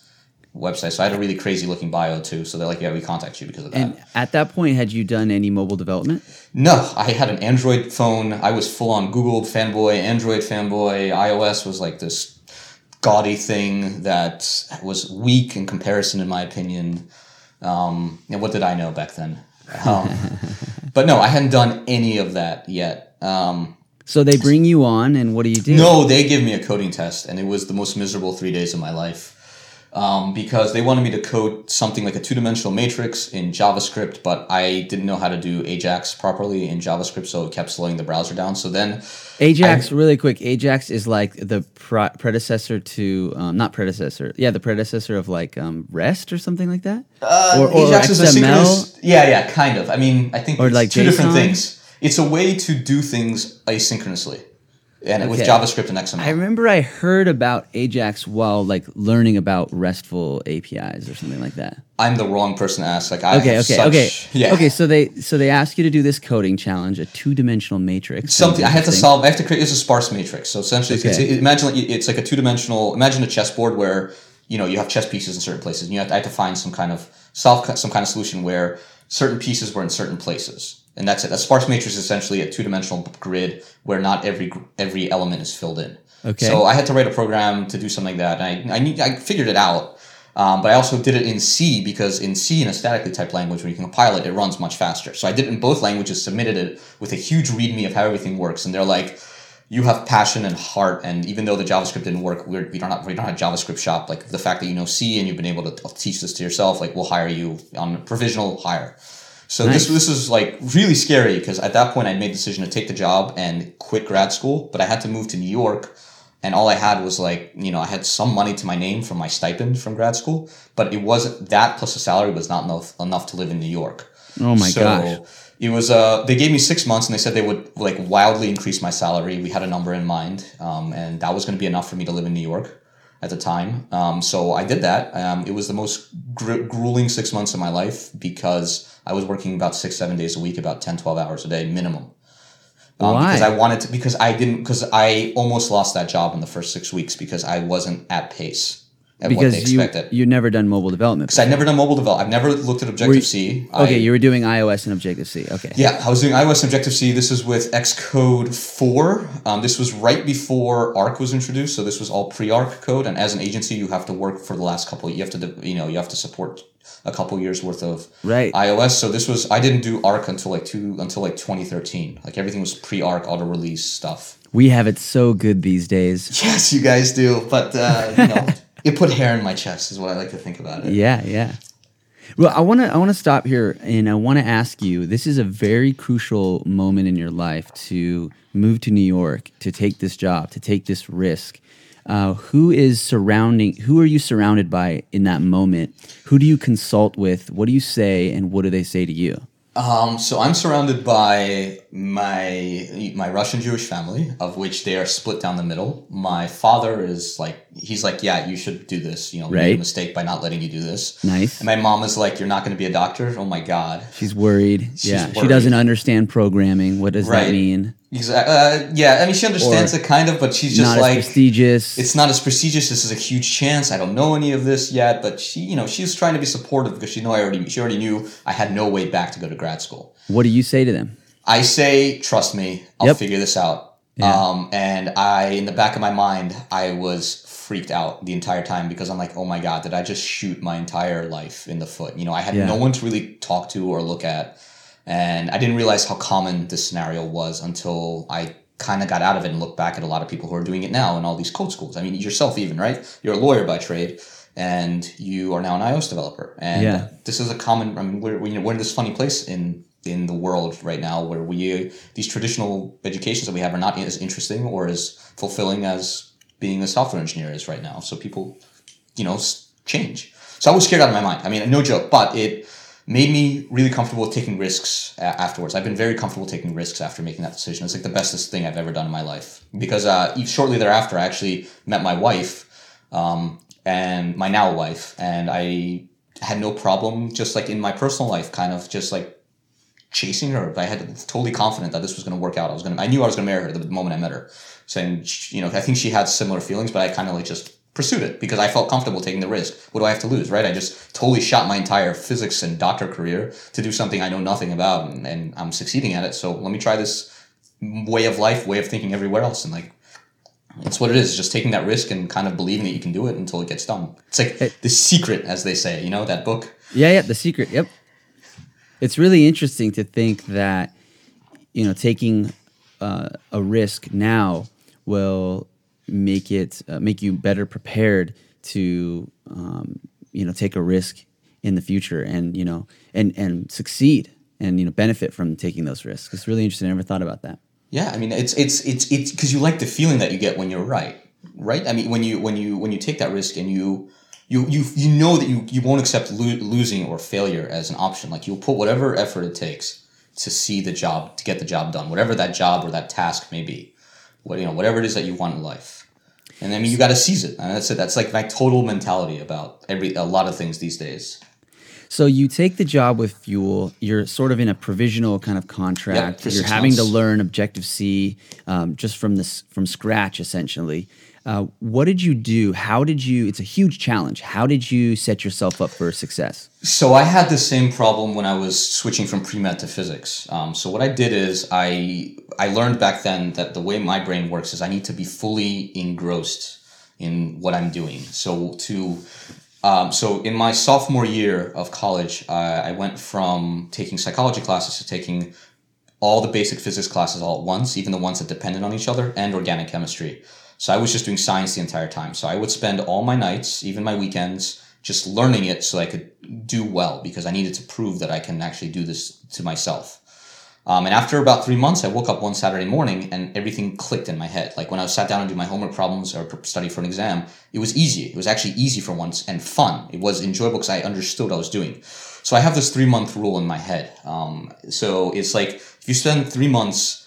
website. So I had a really crazy looking bio too. So they're like, "Yeah, we contact you because of that." And at that point, had you done any mobile development? No, I had an Android phone. I was full on Google fanboy, Android fanboy. iOS was like this gaudy thing that was weak in comparison, in my opinion. Um, and what did I know back then? Um, [LAUGHS] but no, I hadn't done any of that yet. Um, So they bring you on, and what do you do? no, they give me a coding test, and it was the most miserable three days of my life. Um, because they wanted me to code something like a two-dimensional matrix in JavaScript, but I didn't know how to do Ajax properly in JavaScript, so it kept slowing the browser down. So then, Ajax, really quick. Ajax is like the pro- predecessor to, um, not predecessor, yeah, the predecessor of like um, REST or something like that. uh, or, or Ajax is a synchronous. Yeah, yeah, kind of. I mean, I think Or it's like two different things. It's a way to do things asynchronously, and with JavaScript and XML. I remember I heard about Ajax while like learning about RESTful APIs or something like that. I'm the wrong person to ask. Like, I Okay, okay, such- okay, [LAUGHS] yeah. okay. So they so they ask you to do this coding challenge, a two dimensional matrix. something I have to solve. I have to create. It's a sparse matrix. So essentially, it's, Okay. it's, imagine like, it's like a two dimensional. Imagine a chessboard where you know you have chess pieces in certain places. And you have to, I have to find some kind of solve some kind of solution where certain pieces were in certain places, and that's it. A sparse matrix is essentially a two dimensional grid where not every every element is filled in. Okay. So I had to write a program to do something like that, and I I, knew, I figured it out. Um, but I also did it in C because in C, in a statically typed language, when you can compile it, it runs much faster. So I did it in both languages, submitted it with a huge README of how everything works, and they're like, "You have passion and heart." And even though the JavaScript didn't work, we're, we don't have, we don't have a JavaScript shop. Like the fact that you know C and you've been able to teach this to yourself, like we'll hire you on provisional hire. So this Nice. this is like really scary because at that point I'd made the decision to take the job and quit grad school, but I had to move to New York, and all I had was like you know I had some money to my name from my stipend from grad school, but it wasn't that plus the salary was not enough enough to live in New York. Oh my so gosh. It was uh they gave me six months and they said they would like wildly increase my salary. We had a number in mind, um, and that was going to be enough for me to live in New York at the time. Um, so I did that. Um, it was the most gr- grueling six months of my life because I was working about six, seven days a week, about 10, 12 hours a day minimum. Um, Why? Because I wanted to. Because I didn't. Because I almost lost that job in the first six weeks because I wasn't at pace at what they because you you've never done mobile development. Because I'd never done mobile development. I've never looked at Objective you- C. okay, I- you were doing iOS and Objective C. Okay. Yeah, I was doing iOS and Objective C. This is with Xcode 4. Um, this was right before Arc was introduced, so this was all pre-Arc code. And as an agency, you have to work for the last couple. You have to, you know, you have to support a couple years worth of Right. iOS. So this was I didn't do Arc until like two until like 2013. Like everything was pre-Arc auto release stuff. We have it so good these days. Yes, you guys do, but uh, you know, [LAUGHS] it put hair in my chest is what I like to think about it. Yeah, yeah. Well, I want to I want to stop here and I want to ask you. This is a very crucial moment in your life to move to New York, to take this job, to take this risk. Uh, who is surrounding? Who are you surrounded by in that moment? Who do you consult with? What do you say, and what do they say to you? Um, so I'm surrounded by my my Russian Jewish family, of which they are split down the middle. My father is like he's like, yeah, you should do this. You know, we made a mistake by not letting you do this. Nice. And my mom is like, you're not going to be a doctor. Oh my god. She's worried. yeah, she doesn't understand programming. What does that mean? Exactly. Uh, yeah, I mean, she understands Or it kind of, but she's just like. prestigious. it's not as prestigious. This is a huge chance. I don't know any of this yet, but she, you know, she's trying to be supportive because she know I already, she already knew I had no way back to go to grad school. what do you say to them? I say, trust me, I'll Yep. figure this out. Yeah. Um, and I, in the back of my mind, I was freaked out the entire time because I'm like, oh my god, did I just shoot my entire life in the foot? You know, I had Yeah. no one to really talk to or look at, and I didn't realize how common this scenario was until I kind of got out of it and looked back at a lot of people who are doing it now in all these code schools. I mean, yourself even, right? You're a lawyer by trade. And you are now an iOS developer, and Yeah. this is a common. I mean, we're we, you know, we're in this funny place in in the world right now where we these traditional educations that we have are not as interesting or as fulfilling as being a software engineer is right now. So people, you know, change. So I was scared out of my mind. I mean, no joke, but it made me really comfortable with taking risks a- afterwards. I've been very comfortable taking risks after making that decision. It's like the bestest thing I've ever done in my life because uh, shortly thereafter, I actually met my wife um, and my now wife, and I had no problem just like in my personal life, kind of just like chasing her. I had totally confident that this was going to work out. I was going to, I knew I was going to marry her the moment I met her. So, and she- you know, I think she had similar feelings, but I kind of like just pursued it because I felt comfortable taking the risk. What do I have to lose, right? I just totally shot my entire physics and doctor career to do something I know nothing about, and, and I'm succeeding at it. So let me try this way of life, way of thinking everywhere else, and like. It's what it is. Just taking that risk and kind of believing that you can do it until it gets done. It's like the secret, as they say. You know that book. Yeah, yeah, the secret. Yep. It's really interesting to think that you know taking uh, a risk now will make it uh, make you better prepared to um, you know take a risk in the future and you know and and succeed and you know benefit from taking those risks. It's really interesting. I never thought about that. Yeah, I mean, it's it's it's it's because you like the feeling that you get when you're right, right? I mean, when you when you when you take that risk and you you you you know that you you won't accept lo- losing or failure as an option. Like you'll put whatever effort it takes to see the job to get the job done, whatever that job or that task may be. What you know, whatever it is that you want in life. And I mean, you got to seize it. And that's it. That's like my total mentality about every a lot of things these days. So you take the job with Fuel. You're sort of in a provisional kind of contract. Yep, you're having to learn Objective C um, just from this from scratch, essentially. Uh, what did you do? How did you? It's a huge challenge. How did you set yourself up for success? So I had the same problem when I was switching from pre med to physics. Um, so what I did is I I learned back then that the way my brain works is I need to be fully engrossed in what I'm doing. So to um, so in my sophomore year of college, uh, I went from taking psychology classes to taking all the basic physics classes all at once, even the ones that depended on each other, and organic chemistry. So I was just doing science the entire time. So I would spend all my nights, even my weekends, just learning it so I could do well because I needed to prove that I can actually do this to myself. Um, and after about three months, I woke up one Saturday morning and everything clicked in my head. Like when I sat down and do my homework problems or study for an exam, it was easy. It was actually easy for once and fun. It was enjoyable because I understood what I was doing. So I have this three month rule in my head. Um, so it's like if you spend three months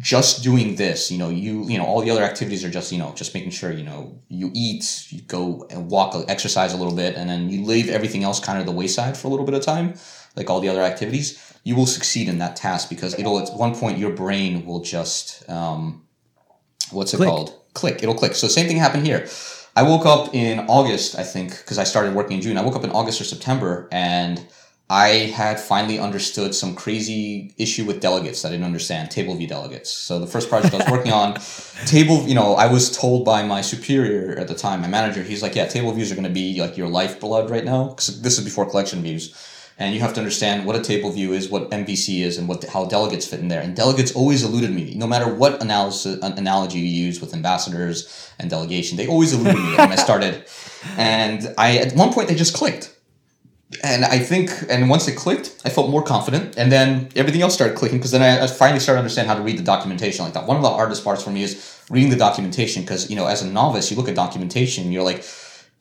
just doing this, you know, you you know all the other activities are just you know just making sure you know you eat, you go and walk, exercise a little bit, and then you leave everything else kind of the wayside for a little bit of time. like all the other activities, you will succeed in that task because it'll at one point your brain will just um, what's it Click. called? Click. It'll click. So same thing happened here. I woke up in August, I think, because I started working in June. I woke up in August or September, and I had finally understood some crazy issue with delegates that I didn't understand, table view delegates. So the first project I was working on, [LAUGHS] table, you know, I was told by my superior at the time, my manager, he's like, yeah, table views are going to be like your lifeblood right now, because this is before collection views. And you have to understand what a table view is, what MVC is, and what how delegates fit in there. And delegates always eluded me, no matter what analysis an analogy you use with ambassadors and delegation. They always eluded me when I started. [LAUGHS] And I at one point they just clicked and I think, and once it clicked, I felt more confident, and then everything else started clicking because then I, finally started to understand how to read the documentation like that. One of the hardest parts for me is reading the documentation because you know, as a novice, you look at documentation, you're like,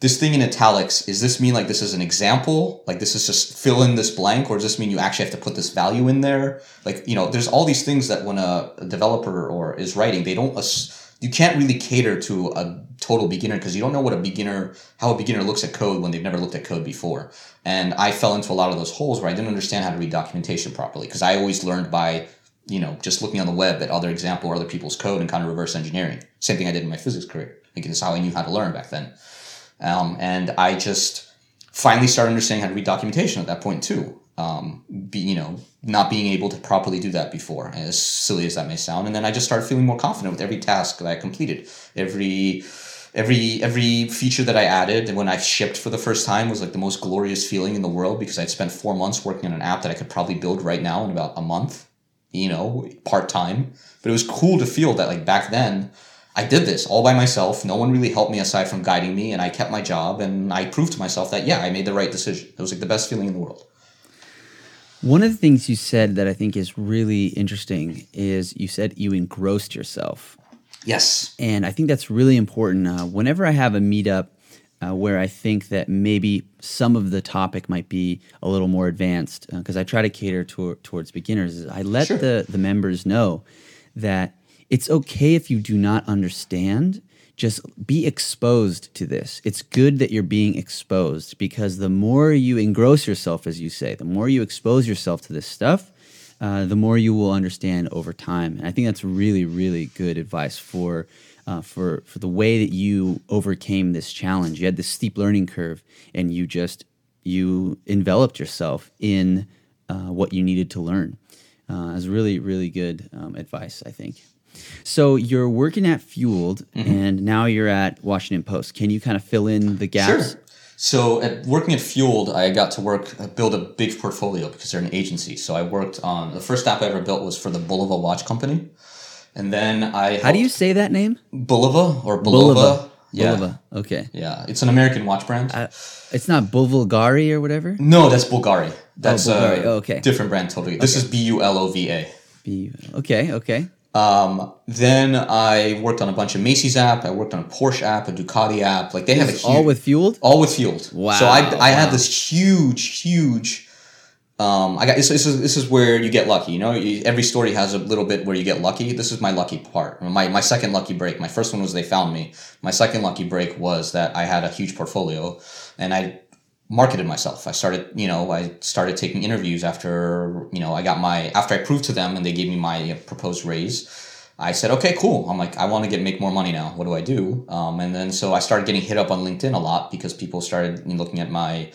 this thing in italics, is this mean like this is an example? Like this is just fill in this blank, or does this mean you actually have to put this value in there? Like you know, there's all these things that when a, a developer or is writing, they don't. ass- You can't really cater to a total beginner because you don't know what a beginner, how a beginner looks at code when they've never looked at code before. And I fell into a lot of those holes where I didn't understand how to read documentation properly because I always learned by, you know, just looking on the web at other example or other people's code and kind of reverse engineering. Same thing I did in my physics career. Like it's how I knew how to learn back then. Um, and I just finally started understanding how to read documentation at that point too. Um, be, you know, not being able to properly do that before, as silly as that may sound. And then I just started feeling more confident with every task that I completed. Every every every feature that I added and when I shipped for the first time was like the most glorious feeling in the world because I'd spent four months working on an app that I could probably build right now in about a month, you know, part time. But it was cool to feel that like back then I did this all by myself. No one really helped me aside from guiding me, and I kept my job and I proved to myself that yeah, I made the right decision. It was like the best feeling in the world. One of the things you said that I think is really interesting is you said you engrossed yourself. Yes. And I think that's really important. Uh, whenever I have a meetup uh, where I think that maybe some of the topic might be a little more advanced, because I try to cater to, towards beginners, I let Sure. the, the members know that it's okay if you do not understand. Just be exposed to this. It's good that you're being exposed because the more you engross yourself, as you say, the more you expose yourself to this stuff, uh, the more you will understand over time. And I think that's really, really good advice for uh, for for the way that you overcame this challenge. You had this steep learning curve, and you just you enveloped yourself in uh, what you needed to learn. Uh, is really, really good um, advice, I think. So you're working at Fueled, and now you're at Washington Post. Can you kind of fill in the gaps? Sure. So, at working at Fueled, I got to work uh, build a big portfolio because they're an agency. So, I worked on the first app I ever built was for the Bulova watch company, and then I How do you say that name? Bulova or Bulova? Yeah, Bulova. Okay. yeah, it's an American watch brand. Uh, it's not Bulgari or whatever. no, that's Bulgari. That's Bulgari. a Oh, okay. different brand totally. This is B U L O V A. B- Okay. Okay. Um, then I worked on a bunch of Macy's app. I worked on a Porsche app, a Ducati app. Like they have a huge, All with Fueled. all with Fueled. Wow, So I, I had this huge, huge. Um, I got this, this is this is where you get lucky. You know, you, every story has a little bit where you get lucky. This is my lucky part. My my second lucky break. My first one was they found me. My second lucky break was that I had a huge portfolio, and I marketed myself. I started, you know, I started taking interviews after, you know, I got my after I proved to them and they gave me my proposed raise. I said, okay, cool. I'm like, I want to get make more money now. What do I do? Um, and then so I started getting hit up on LinkedIn a lot because people started looking at my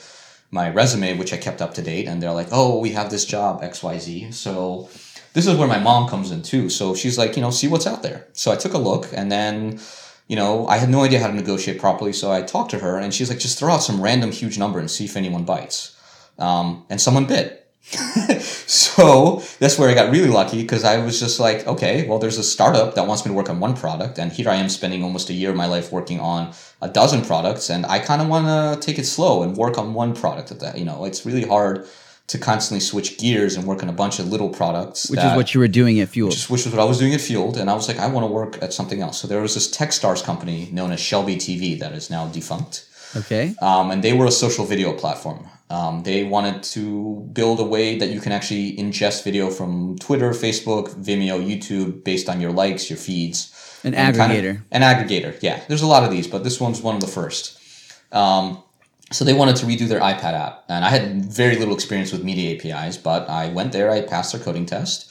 my resume, which I kept up to date, and they're like, oh, we have this job X Y Z. So this is where my mom comes in too. So she's like, you know, see what's out there. So I took a look, and then you know, I had no idea how to negotiate properly. So I talked to her, and she's like, just throw out some random huge number and see if anyone bites. Um, and someone bit. [LAUGHS] so that's where I got really lucky because I was just like, okay, well, there's a startup that wants me to work on one product, and here I am spending almost a year of my life working on a dozen products, and I kind of want to take it slow and work on one product at that. You know, it's really hard to constantly switch gears and work on a bunch of little products. Which that- is what you were doing at Fueled. which was what I was doing at Fueled, and I was like, I want to work at something else. So there was this Techstars company known as Shelby TV that is now defunct, Okay. um, and they were a social video platform. Um, they wanted to build a way that you can actually ingest video from Twitter, Facebook, Vimeo, YouTube based on your likes, your feeds. An and kind of- aggregator. an aggregator, yeah. There's a lot of these, but this one's one of the first. Um, So they wanted to redo their iPad app, and I had very little experience with media APIs, but I went there, I passed their coding test,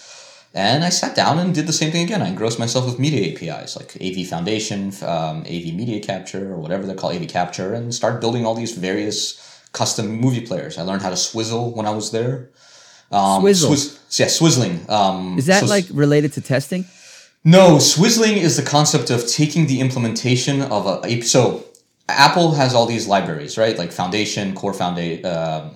and I sat down and did the same thing again. I engrossed myself with media APIs like AV Foundation, um, AV Media Capture, or whatever they're called, AV Capture, and started building all these various custom movie players. I learned how to swizzle when I was there. Um, Swizzle? Swizz- yeah, swizzling. Um, Is that so- like related to testing? no, swizzling is the concept of taking the implementation of a a- so Apple has all these libraries, right? Like Foundation, Core Foundation. Um,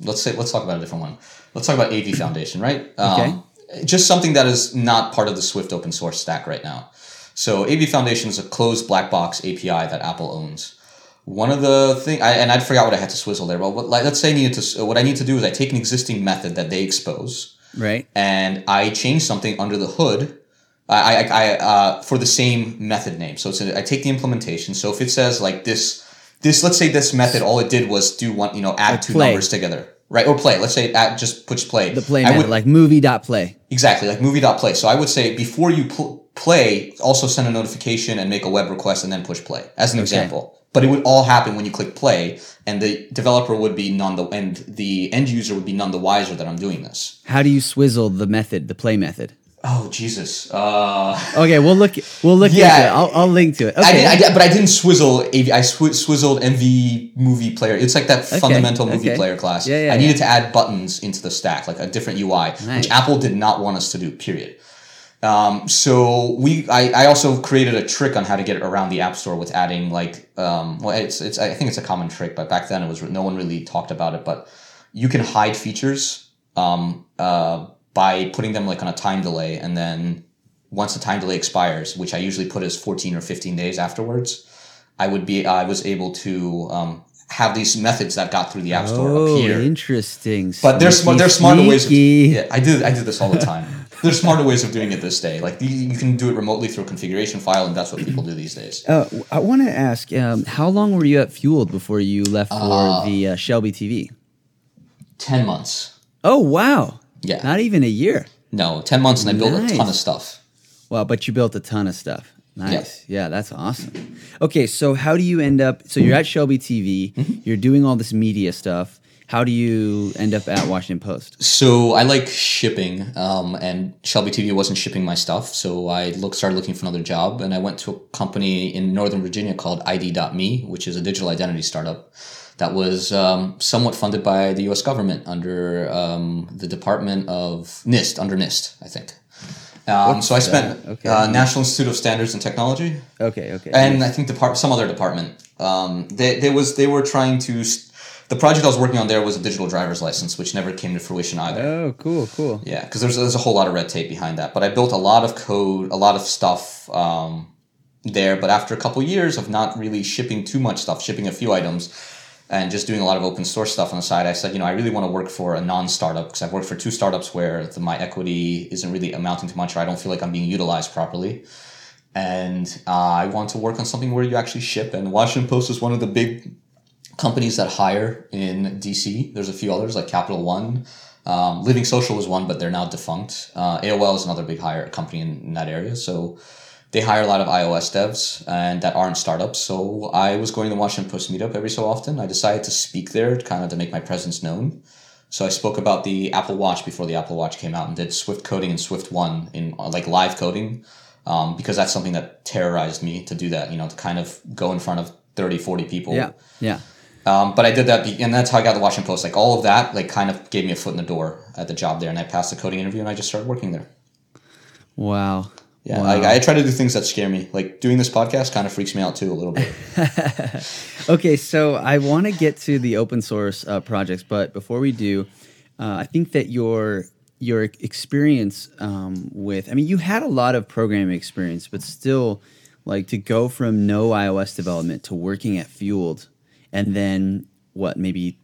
let's say let's talk about a different one. Let's talk about AV Foundation, right? Um, Just something that is not part of the Swift open source stack right now. So AV Foundation is a closed black box API that Apple owns. One of the thing, I, and I forgot what I had to swizzle there. But what, like, let's say I needed to. What I need to do is I take an existing method that they expose Right. and I change something under the hood. I, I, I uh, for the same method name. So it's a, I take the implementation. So if it says like this, this let's say this method, all it did was do one, you know, add two play. numbers together, right? Or play. Let's say add just push play. The play I method, would, like movie dot play. exactly like movie.play. So I would say before you pl- play, also send a notification and make a web request and then push play as an example. But it would all happen when you click play, and the developer would be none the and the end user would be none the wiser that I'm doing this. How do you swizzle the method, the play method? Oh Jesus! Uh, Okay, we'll look. We'll look Yeah. I'll, I'll link to it. I, Okay. did, I did, but I didn't swizzle. AV, I swi- swizzled MP movie player. It's like that fundamental movie okay. player class. Yeah, yeah, I needed yeah. to add buttons into the stack, like a different UI, Nice. which Apple did not want us to do. Period. Um, so we, I, I also created a trick on how to get around the App Store with adding like, um, well, it's, it's, I think it's a common trick, but back then it was no one really talked about it. But you can hide features um, uh, by putting them like on a time delay, and then once the time delay expires, which I usually put as 14 or 15 days afterwards, I would be I was able to um, have these methods that got through the App Store oh, appear. interesting. But there's sm- there's smarter ways. Of, yeah, I do I do this all the time. there's smarter ways of doing it this day. Like you, can do it remotely through a configuration file, and that's what people do these days. Uh, I want to ask, um, how long were you at Fueled before you left for the uh, Shelby TV? Ten months. Oh wow! Yeah. Not even a year. No, ten months, and I built a ton of stuff. Wow, but you built a ton of stuff. Nice. Yeah, that's awesome. Okay, so how do you end up? So you're at Shelby TV. Mm-hmm. You're doing all this media stuff. How do you end up at Washington Post? So I like shipping, um, and Shelby TV wasn't shipping my stuff. So I look, started looking for another job, and I went to a company in Northern Virginia called ID.me, which is a digital identity startup that was um, somewhat funded by the U.S. government under um, the Department of NIST, under NIST, I think. Um, so I spent Okay. uh, National Institute of Standards and Technology, Okay, okay. and I think depart- some other department. Um, they, they was they were trying to. St- the project I was working on there was a digital driver's license, which never came to fruition either. oh, cool, cool. Yeah, because there's there's a whole lot of red tape behind that. But I built a lot of code, a lot of stuff um, there. But after a couple years of not really shipping too much stuff, shipping a few items, and just doing a lot of open source stuff on the side, I said, you know, I really want to work for a non-startup because I've worked for two startups where the, my equity isn't really amounting to much, or I don't feel like I'm being utilized properly. And uh, I want to work on something where you actually ship. And Washington Post is one of the big companies that hire in DC. There's a few others like Capital One. Um, Living Social was one, but they're now defunct. Uh, AOL is another big hire company in, in that area. So they hire a lot of iOS devs and that aren't startups. So I was going to the Washington Post meetup every so often. I decided to speak there kind of to make my presence known. So I spoke about the Apple Watch before the Apple Watch came out and did Swift coding and Swift One in uh, like live coding um, because that's something that terrorized me to do that, you know, to kind of go in front of 30, 40 people. Yeah, yeah. Um, but I did that, be- and that's how I got the Washington Post. Like all of that, like kind of gave me a foot in the door at the job there, and I passed the coding interview, and I just started working there. Wow. Yeah, Wow. I, I try to do things that scare me. Like doing this podcast kind of freaks me out too a little bit. [LAUGHS] Okay, so I want to get to the open source uh, projects, but before we do, uh, I think that your your experience um, with I mean, you had a lot of programming experience, but still, like to go from no iOS development to working at Fueled, and then what maybe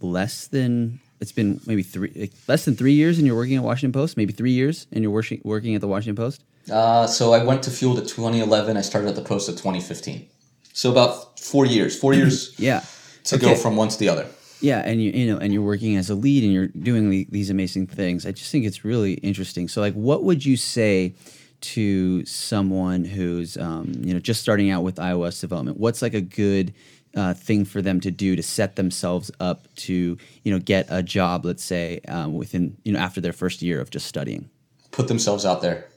less than it's been maybe three like, less than three years, and you're working at Washington Post. Maybe three years, and you're working working at the Washington Post. Uh, so I went to Fueled at 2011. I started at the Post at 2015. So about four years. Four years [CLEARS THROAT] Yeah. to go from one to the other. Yeah, and you you know, and you're working as a lead, and you're doing the, these amazing things. I just think it's really interesting. So, like, what would you say to someone who's um, you know just starting out with iOS development? What's like a good uh, thing for them to do to set themselves up to you know get a job let's say um, within you know after their first year of just studying put themselves out there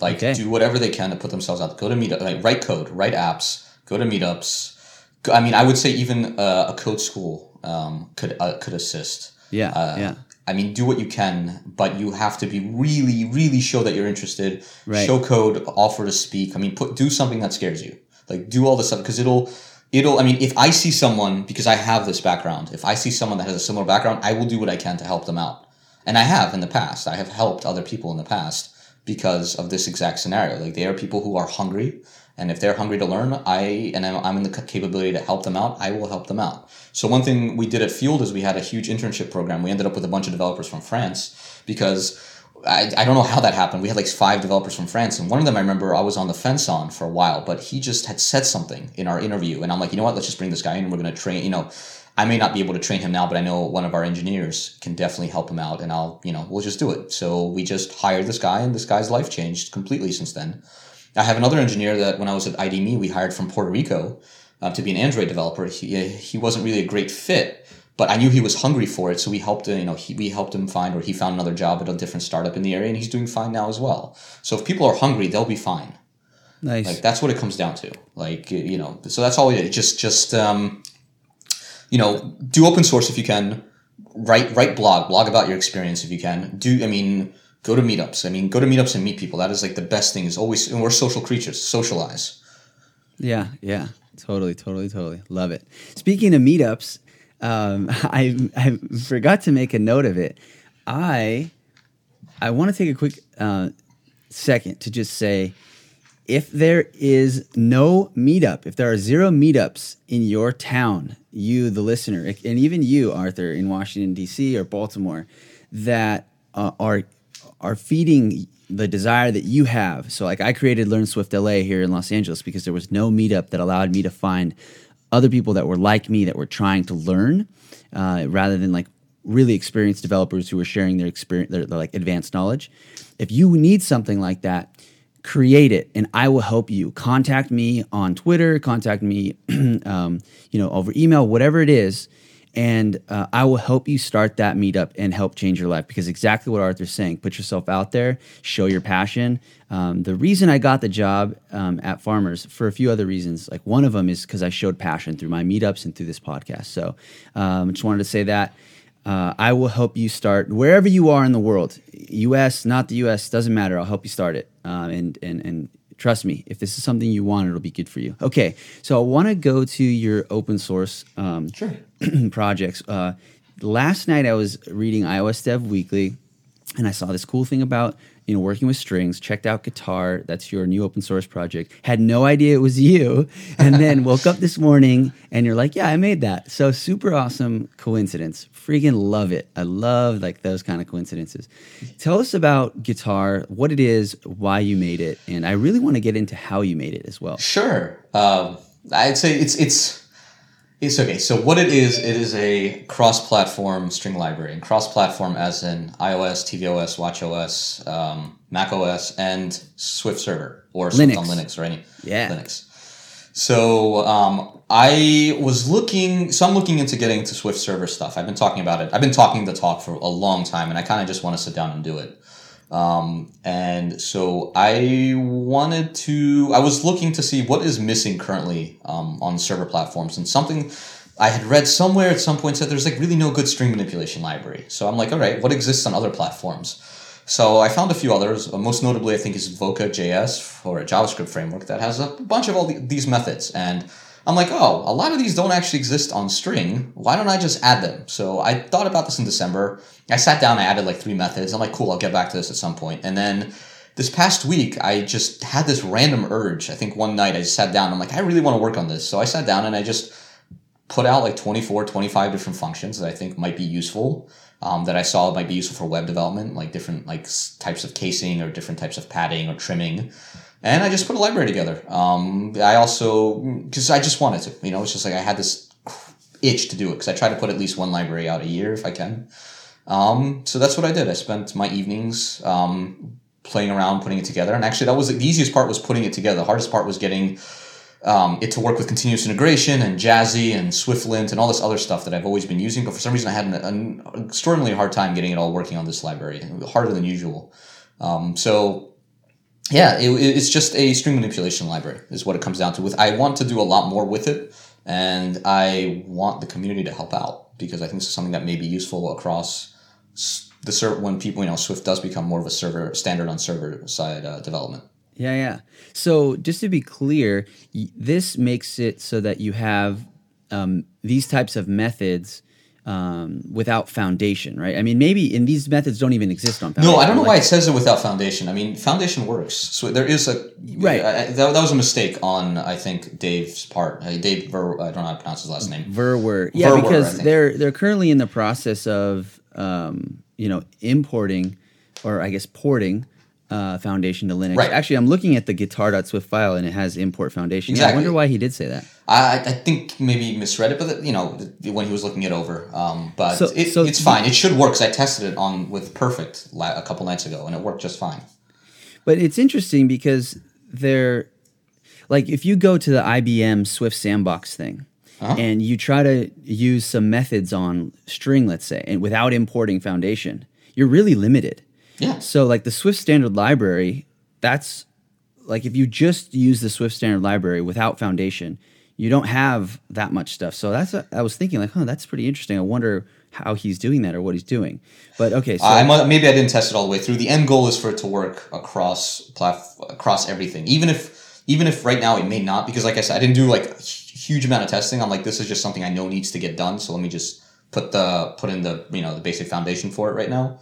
like Okay. do whatever they can to put themselves out go to meetup like write code write apps go to meetups Go- i mean i would say even uh, a code school um, could uh, could assist yeah Uh, yeah I mean, do what you can, but you have to be really, really show that you're interested. Right. Show code, offer to speak. I mean, put do something that scares you. Like do all this stuff because it'll, it'll. I mean, if I see someone because I have this background, if I see someone that has a similar background, I will do what I can to help them out, and I have in the past. I have helped other people in the past because of this exact scenario. Like they are people who are hungry, and if they're hungry to learn, I and I'm, in the capability to help them out. I will help them out. So one thing we did at Fueled is we had a huge internship program. We ended up with a bunch of developers from France because I, I don't know how that happened. We had like five developers from France, and one of them I remember I was on the fence on for a while, but he just had said something in our interview, and I'm like, you know what? Let's just bring this guy in. and We're to train. You know, I may not be able to train him now, but I know one of our engineers can definitely help him out, and I'll, you know, we'll just do it. So we just hired this guy, and this guy's life changed completely since then. I have another engineer that when I was at ID.me, we hired from Puerto Rico uh, to be an Android developer. He, he wasn't really a great fit, but I knew he was hungry for it. So we helped, uh, you know, he, we helped him find, or he found another job at a different startup in the area, and he's doing fine now as well. So if people are hungry, they'll be fine. nice Like that's what it comes down to. Like you know, so that's all it is. Just just um, you know, do open source if you can. Write write blog blog about your experience if you can. Do I mean go to meetups? I mean go to meetups and meet people. That is like the best thing. Is always and we're social creatures. Socialize. Yeah, yeah, totally, totally, totally. Love it. Speaking of meetups, um, [LAUGHS] I I forgot to make a note of it. I I want to take a quick uh, second to just say, if there is no meetup, if there are zero meetups in your town, you the listener, and even you, Arthur, in Washington D.C. or Baltimore, that uh, are are feeding the desire that you have. So, like, I created Learn Swift LA here in Los Angeles because there was no meetup that allowed me to find other people that were like me that were trying to learn, uh, rather than like really experienced developers who were sharing their experience, their, their like advanced knowledge. If you need something like that, create it and I will help you. Contact me on Twitter, contact me, [CLEARS THROAT] um, you know, over email, whatever it is. And uh, I will help you start that meetup and help change your life because exactly what Arthur's saying put yourself out there, show your passion. Um, the reason I got the job um, at Farmers for a few other reasons, like one of them is because I showed passion through my meetups and through this podcast. So um, just wanted to say that. Uh, I will help you start wherever you are in the world, U.S., not the U.S., doesn't matter. I'll help you start it, um, and and and trust me, if this is something you want, it'll be good for you. Okay, so I want to go to your open source um, Sure. [CLEARS THROAT] projects. Uh, last night I was reading iOS Dev Weekly, and I saw this cool thing about you know working with strings. Checked out Guitar. That's your new open source project. Had no idea it was you, and then woke up this morning and you're like, yeah, I made that. So super awesome coincidence. Freaking love it. I love like those kind of coincidences. Tell us about Guitar, what it is, why you made it, and I really want to get into how you made it as well. Sure. Um, I'd say it's it's it's okay. So what it is, it is a cross-platform string library, and cross-platform as in iOS, tvOS, watchOS, um, macOS, and Swift Server or Swift Linux. on Linux or any Yeah. Linux. So um, I was looking, so I'm looking into getting into Swift Server stuff. I've been talking about it. I've been talking the talk for a long time, and I kind of just want to sit down and do it. Um, and so I wanted to, I was looking to see what is missing currently um, on server platforms, and something I had read somewhere at some point said there's like really no good string manipulation library. So I'm like, all right, what exists on other platforms? So I found a few others. Uh, most notably, I think is Voca.js for a JavaScript framework that has a bunch of all the, these methods. And I'm like, oh, a lot of these don't actually exist on string. Why don't I just add them? So I thought about this in December. I sat down, I added like three methods. I'm like, cool, I'll get back to this at some point. And then this past week, I just had this random urge. I think one night I just sat down. I'm like, I really want to work on this. So I sat down and I just put out like 24, 25 different functions that I think might be useful. Um, that I saw might be useful for web development, like different like types of casing or different types of padding or trimming. And I just put a library together. Um, I also, because I just wanted to, you know, it's just like I had this itch to do it because I try to put at least one library out a year if I can. Um, so that's what I did. I spent my evenings um, playing around, putting it together. And actually, that was the easiest part was putting it together. The hardest part was getting um, it to work with continuous integration and Jazzy and SwiftLint and all this other stuff that I've always been using. But for some reason, I had an, an extraordinarily hard time getting it all working on this library, harder than usual. Um, so yeah, it, it's just a string manipulation library is what it comes down to. With I want to do a lot more with it, and I want the community to help out because I think this is something that may be useful across the server when people you know Swift does become more of a server standard on server side uh, development. Yeah, yeah. So just to be clear, this makes it so that you have um, these types of methods um, without foundation, right? I mean, maybe in these methods don't even exist on foundation. No, I don't know like, why it says it without foundation. I mean, foundation works. So there is a right. Uh, that, that was a mistake on I think Dave's part. Uh, Dave Ver, I don't know how to pronounce his last name. Verwer. Yeah, Verwer, because they're they're currently in the process of um, you know importing or I guess porting uh, foundation to Linux. Right. Actually, I'm looking at the guitar.swift file and it has import foundation. Exactly. Yeah, I wonder why he did say that. I, I think maybe misread it, but you know when he was looking it over. Um, but so, it, so it's fine. It should work because I tested it on with Perfect a couple nights ago and it worked just fine. But it's interesting because they're like if you go to the IBM Swift Sandbox thing. Uh-huh. And you try to use some methods on string, let's say, and without importing foundation, you're really limited yeah. So like the Swift standard library, that's like if you just use the Swift standard library without foundation, you don't have that much stuff. So that's a, I was thinking like, huh, that's pretty interesting. I wonder how he's doing that or what he's doing. But okay, so I maybe I didn't test it all the way through. The end goal is for it to work across plat- across everything, even if even if right now it may not, because like I said, I didn't do like a huge amount of testing. I'm like, this is just something I know needs to get done. So let me just put the put in the you know the basic foundation for it right now.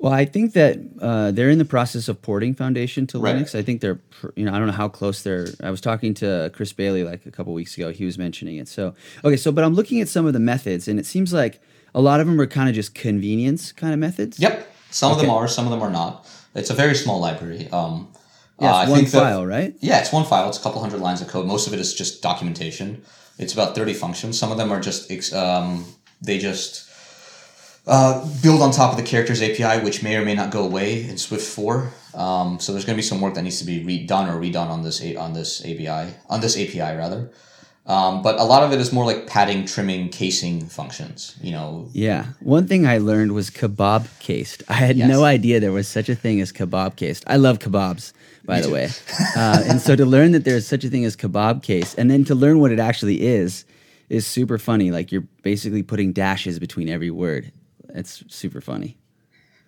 Well, I think that uh, they're in the process of porting Foundation to right. Linux. I think they're, you know, I don't know how close they're. I was talking to Chris Bailey like a couple weeks ago. He was mentioning it. So, okay, so but I'm looking at some of the methods, and it seems like a lot of them are kind of just convenience kind of methods. Yep, some okay. of them are, some of them are not. It's a very small library. Um, yeah, it's uh, one file, that, right? Yeah, it's one file. It's a couple hundred lines of code. Most of it is just documentation. It's about 30 functions. Some of them are just um, they just uh, build on top of the characters API, which may or may not go away in Swift four. Um, so there's going to be some work that needs to be redone or redone on this on this API on this API rather. Um, but a lot of it is more like padding, trimming, casing functions. You know. Yeah. One thing I learned was kebab cased. I had yes. no idea there was such a thing as kebab cased. I love kebabs, by Me the too. way. [LAUGHS] Uh, and so to learn that there's such a thing as kebab cased, and then to learn what it actually is, is super funny. Like you're basically putting dashes between every word. It's super funny.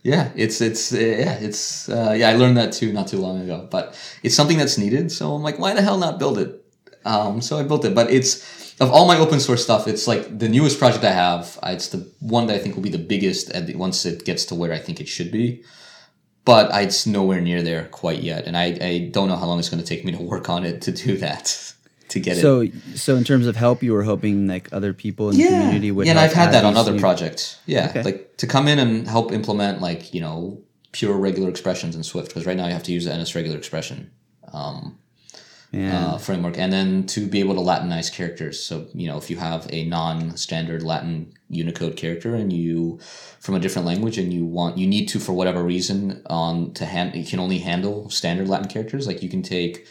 Yeah, it's it's uh, yeah, it's uh, yeah. I learned that too not too long ago, but it's something that's needed. So I'm like, why the hell not build it? Um, so I built it, but it's of all my open source stuff, it's like the newest project I have. It's the one that I think will be the biggest the, once it gets to where I think it should be. But it's nowhere near there quite yet, and I, I don't know how long it's going to take me to work on it to do that [LAUGHS] to get so, it. So, so in terms of help, you were hoping like other people in yeah. the community would. Yeah, and I've had that on other projects. Yeah, okay. like to come in and help implement like you know pure regular expressions in Swift because right now you have to use the NS regular expression um, uh, framework, and then to be able to Latinize characters. So you know if you have a non-standard Latin Unicode character and you from a different language and you want you need to for whatever reason on to hand you can only handle standard Latin characters like you can take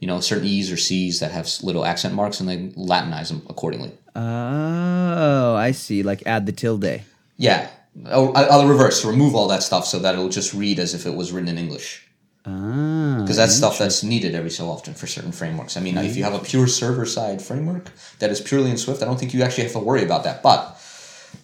you know, certain E's or C's that have little accent marks and they Latinize them accordingly. Oh, I see. Like add the tilde. Yeah. I'll, I'll reverse, remove all that stuff so that it'll just read as if it was written in English. Ah. Because that's stuff that's needed every so often for certain frameworks. I mean, mm-hmm. if you have a pure server side framework that is purely in Swift, I don't think you actually have to worry about that. But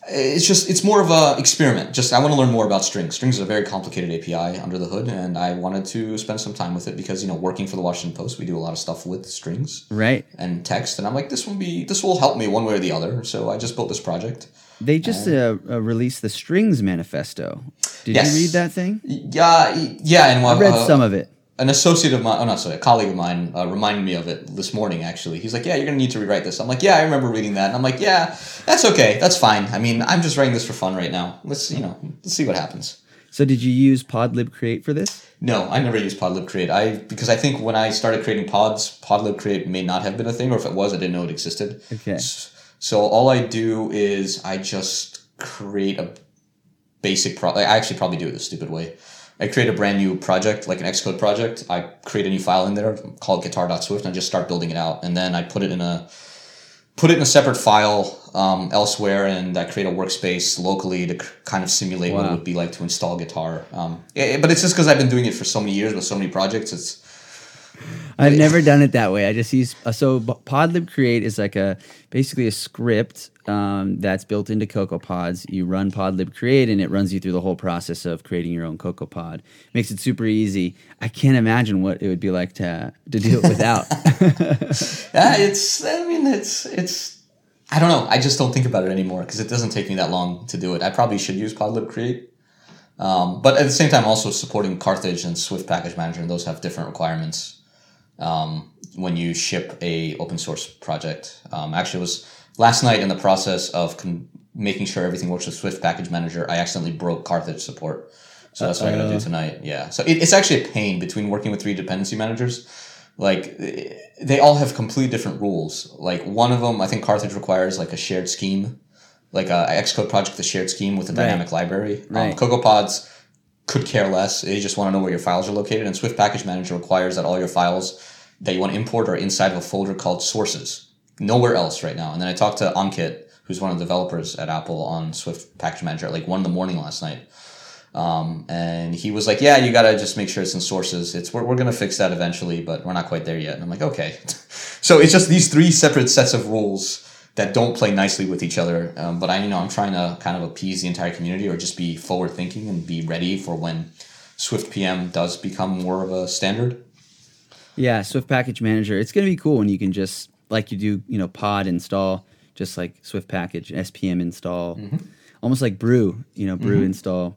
it's just it's more of a experiment. Just i want to learn more about strings. Strings is a very complicated api under the hood and i wanted to spend some time with it because you know working for the washington post we do a lot of stuff with strings right. and text and i'm like this will be this will help me one way or the other so i just built this project. They just uh, uh, released the strings manifesto. Did yes. you read that thing? Yeah yeah and well, i read uh, some of it an associate of mine, oh not sorry, a colleague of mine uh, reminded me of it this morning. Actually, he's like, "Yeah, you're gonna need to rewrite this." I'm like, "Yeah, I remember reading that." And I'm like, "Yeah, that's okay, that's fine. I mean, I'm just writing this for fun right now. Let's you know, let's see what happens." So, did you use Podlib Create for this? No, I never used Podlib Create. I because I think when I started creating pods, Podlib Create may not have been a thing, or if it was, I didn't know it existed. Okay. So all I do is I just create a basic pro. I actually probably do it the stupid way I create a brand new project, like an Xcode project. I create a new file in there called guitar.swift and I just start building it out. And then I put it in a put it in a separate file um, elsewhere and I create a workspace locally to c- kind of simulate what it would be like to install guitar. Um, eh, but it's just because I've been doing it for so many years with so many projects. It's I've never done it that way. I just use uh, so Podlib Create is like a basically a script um, that's built into CocoaPods. You run Podlib Create, and it runs you through the whole process of creating your own CocoaPod. Makes it super easy. I can't imagine what it would be like to to do it without. [LAUGHS] [LAUGHS] yeah, it's. I mean, it's it's. I don't know. I just don't think about it anymore because it doesn't take me that long to do it. I probably should use Podlib Create, um, but at the same time, also supporting Carthage and Swift Package Manager, and those have different requirements um, when you ship a open source project. Um, actually, it was last night in the process of con- making sure everything works with Swift Package Manager. I accidentally broke Carthage support, so that's what I got to do tonight. Yeah, so it, it's actually a pain between working with three dependency managers. Like they all have completely different rules. Like one of them, I think Carthage requires like a shared scheme, like a Xcode project, a shared scheme with a dynamic library. Right. Um, CocoaPods could care less. They just want to know where your files are located. And Swift Package Manager requires that all your files that you want to import are inside of a folder called sources. Nowhere else right now. And then I talked to Ankit, who's one of the developers at Apple on Swift Package Manager at like one in the morning last night. Um, and he was like, "Yeah, you gotta just make sure it's in sources. It's we're, we're gonna fix that eventually, but we're not quite there yet." And I'm like, "Okay." [LAUGHS] so it's just these three separate sets of rules that don't play nicely with each other. Um, but I, you know, I'm trying to kind of appease the entire community or just be forward thinking and be ready for when SwiftPM does become more of a standard. yeah, Swift Package Manager. It's gonna be cool when you can just like you do, you know, Pod install, just like Swift Package SPM install, almost like Brew, you know, Brew install.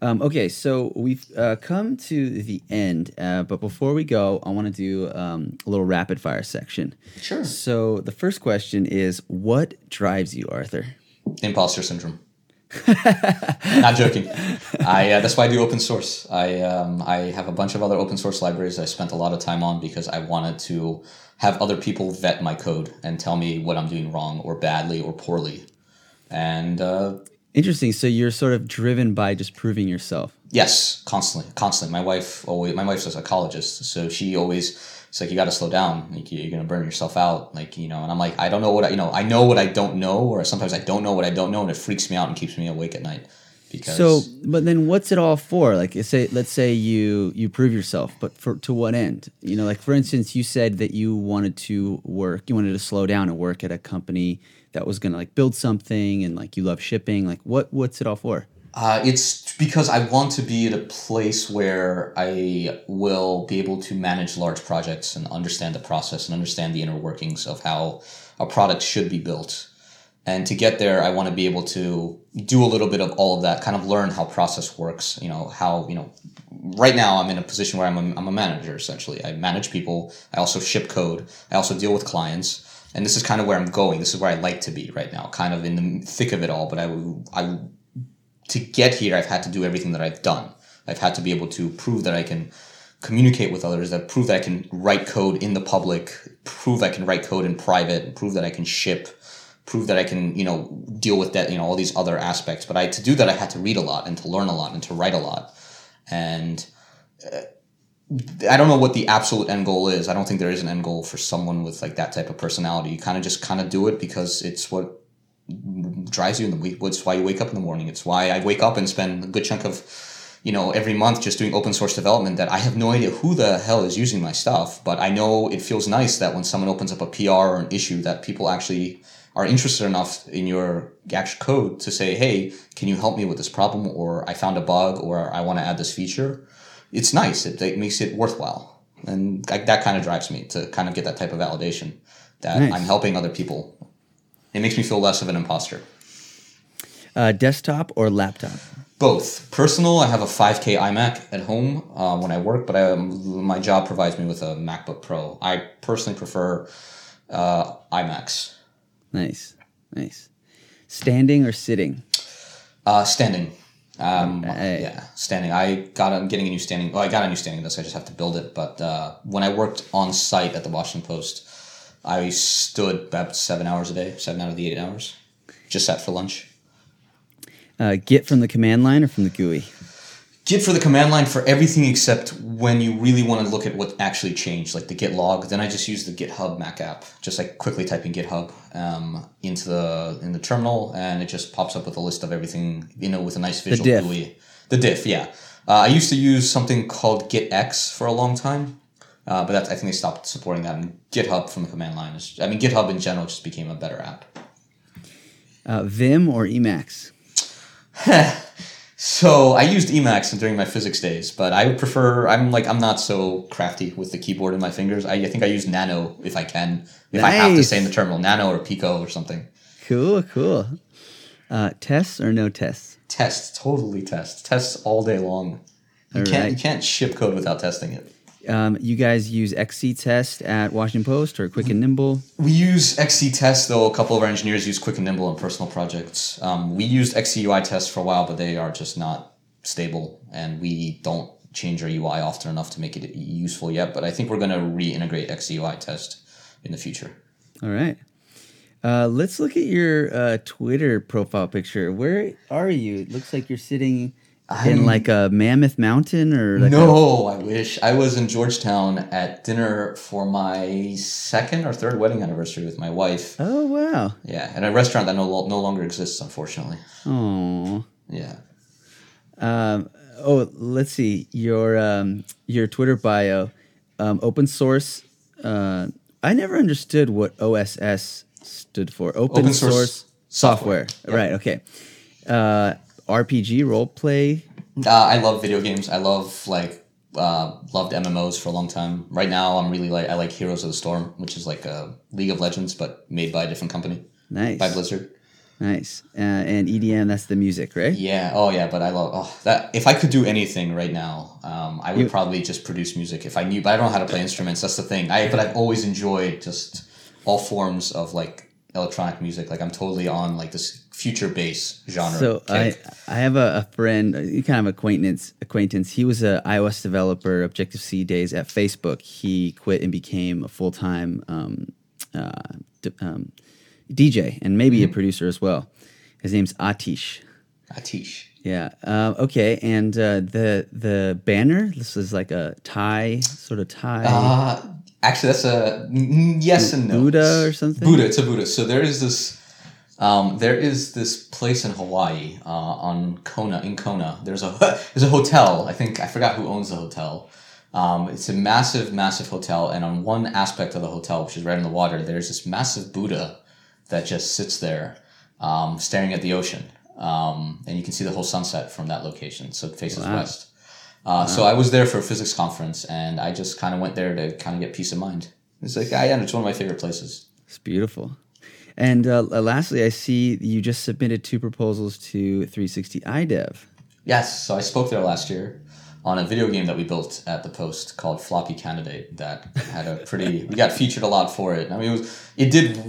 Um, okay, so we've uh, come to the end, uh, but before we go, I want to do um, a little rapid fire section. Sure. So the first question is, what drives you, Arthur? Imposter syndrome. [LAUGHS] Not joking. I uh, that's why I do open source. I um, I have a bunch of other open source libraries I spent a lot of time on because I wanted to have other people vet my code and tell me what I'm doing wrong or badly or poorly. And uh, Interesting. So you're sort of driven by just proving yourself. Yes, constantly, constantly. My wife always. My wife's a psychologist, so she always. It's like you got to slow down. Like you- you're gonna burn yourself out. Like you know. And I'm like, I don't know what I. You know, I know what I don't know, or sometimes I don't know what I don't know, and it freaks me out and keeps me awake at night. Because So, but then what's it all for? Like, say, let's say you you prove yourself, but for to what end? You know, like for instance, you said that you wanted to work, you wanted to slow down and work at a company that was going to like build something, and like you love shipping. Like, what what's it all for? Uh, it's because I want to be at a place where I will be able to manage large projects and understand the process and understand the inner workings of how a product should be built. And to get there, I want to be able to do a little bit of all of that, kind of learn how process works. You know how you know. Right now, I'm in a position where I'm a, I'm a manager essentially. I manage people. I also ship code. I also deal with clients. And this is kind of where I'm going. This is where I like to be right now, kind of in the thick of it all. But I, I to get here, I've had to do everything that I've done. I've had to be able to prove that I can communicate with others, that prove that I can write code in the public, prove I can write code in private, prove that I can ship, prove that I can, you know, deal with that, you know, all these other aspects. But I to do that, I had to read a lot and to learn a lot and to write a lot. And uh, I don't know what the absolute end goal is. I don't think there is an end goal for someone with like that type of personality. You kind of just kind of do it because it's what drives you in the week. It's why you wake up in the morning. It's why I wake up and spend a good chunk of, you know, every month just doing open source development that I have no idea who the hell is using my stuff, but I know it feels nice that when someone opens up a PR or an issue that people actually are interested enough in your actual code to say, hey, can you help me with this problem? Or I found a bug or I want to add this feature. It's nice. It, it makes it worthwhile. And like, that kind of drives me to kind of get that type of validation that Nice. I'm helping other people it makes me feel less of an imposter. Uh, desktop or laptop? Both. Personal, I have a 5K iMac at home uh, when I work, but I, my job provides me with a MacBook Pro. I personally prefer uh, iMacs. Nice, nice. Standing or sitting? Uh, standing. Um, Hey. Yeah, standing. I got. I'm getting a new standing. Well, I got a new standing desk. I just have to build it. But uh, when I worked on site at the Washington Post, I stood about seven hours a day, seven out of the eight hours. Just sat for lunch. Uh, Git from the command line or from the GUI? Git for the command line for everything except when you really want to look at what actually changed, like the Git log. Then I just use the GitHub Mac app, just like quickly typing GitHub um, into the in the terminal, and it just pops up with a list of everything, you know, with a nice visual the diff. GUI. The diff, yeah. Uh, I used to use something called GitX for a long time, uh, but that's, I think they stopped supporting that. And GitHub from the command line is, I mean, GitHub in general just became a better app. Uh, Vim or Emacs? [LAUGHS] So I used Emacs during my physics days, but I would prefer. I'm like I'm not so crafty with the keyboard and my fingers. I, I think I use Nano if I can. If I have to say in the terminal, Nano or Pico or something. Cool, cool. Uh, tests or no tests? Tests, totally tests. Tests all day long. You All can't right. you can't ship code without testing it. Um, you guys use XCTest at Washington Post or Quick and Nimble? We use XCTest though. A couple of our engineers use Quick and Nimble on personal projects. Um, we used XCUITest for a while, but they are just not stable, and we don't change our UI often enough to make it useful yet. But I think we're going to reintegrate XCUITest in the future. All right. Uh, let's look at your uh, Twitter profile picture. Where are you? It looks like you're sitting in I'm- like a Mammoth Mountain or like no, I wish I was in Georgetown at dinner for my second or third wedding anniversary with my wife. oh wow. Yeah, at a restaurant that no, no longer exists, unfortunately. Oh. Yeah. Um, oh, let's see your um, your Twitter bio, um, open source. Uh, I never understood what OSS stood for. Open, Open source, source software. software. Right. Okay. Uh, RPG role play. Uh, I love video games. I love like uh, loved MMOs for a long time. Right now, I'm really like I like Heroes of the Storm, which is like a League of Legends but made by a different company, Nice. by Blizzard. Nice. Uh, and EDM. That's the music, right? Yeah. Oh yeah. But I love oh, that. If I could do anything right now, um, I would You- probably just produce music. If I knew, but I don't know how to play instruments. That's the thing. I but I've always enjoyed just all forms of like electronic music. Like I'm totally on like this future bass genre. So I, kick. I have a, a friend, uh, kind of acquaintance. Acquaintance. He was a iOS developer, Objective C days at Facebook. He quit and became a full time um, uh, d- um, DJ and maybe Mm-hmm. a producer as well. His name's Atish. Atish. Yeah. Uh, okay. And uh, the the banner. This is like a Thai sort of Thai. Uh, actually, that's a yes and no. Buddha or something? Buddha, it's a Buddha. So there is this, um, there is this place in Hawaii uh, on Kona. In Kona, there's a [LAUGHS] there's a hotel. I think I forgot who owns the hotel. Um, it's a massive, massive hotel, and on one aspect of the hotel, which is right in the water, there's this massive Buddha that just sits there, um, staring at the ocean. Um, and you can see the whole sunset from that location. So it faces Wow. west. Uh, So I was there for a physics conference, and I just kind of went there to kind of get peace of mind. It's like, I yeah, it's one of my favorite places. It's beautiful. And uh, lastly, I see you just submitted two proposals to 360 iDev. Yes, so I spoke there last year on a video game that we built at the Post called Floppy Candidate that had a pretty. we got featured a lot for it. I mean, it was it did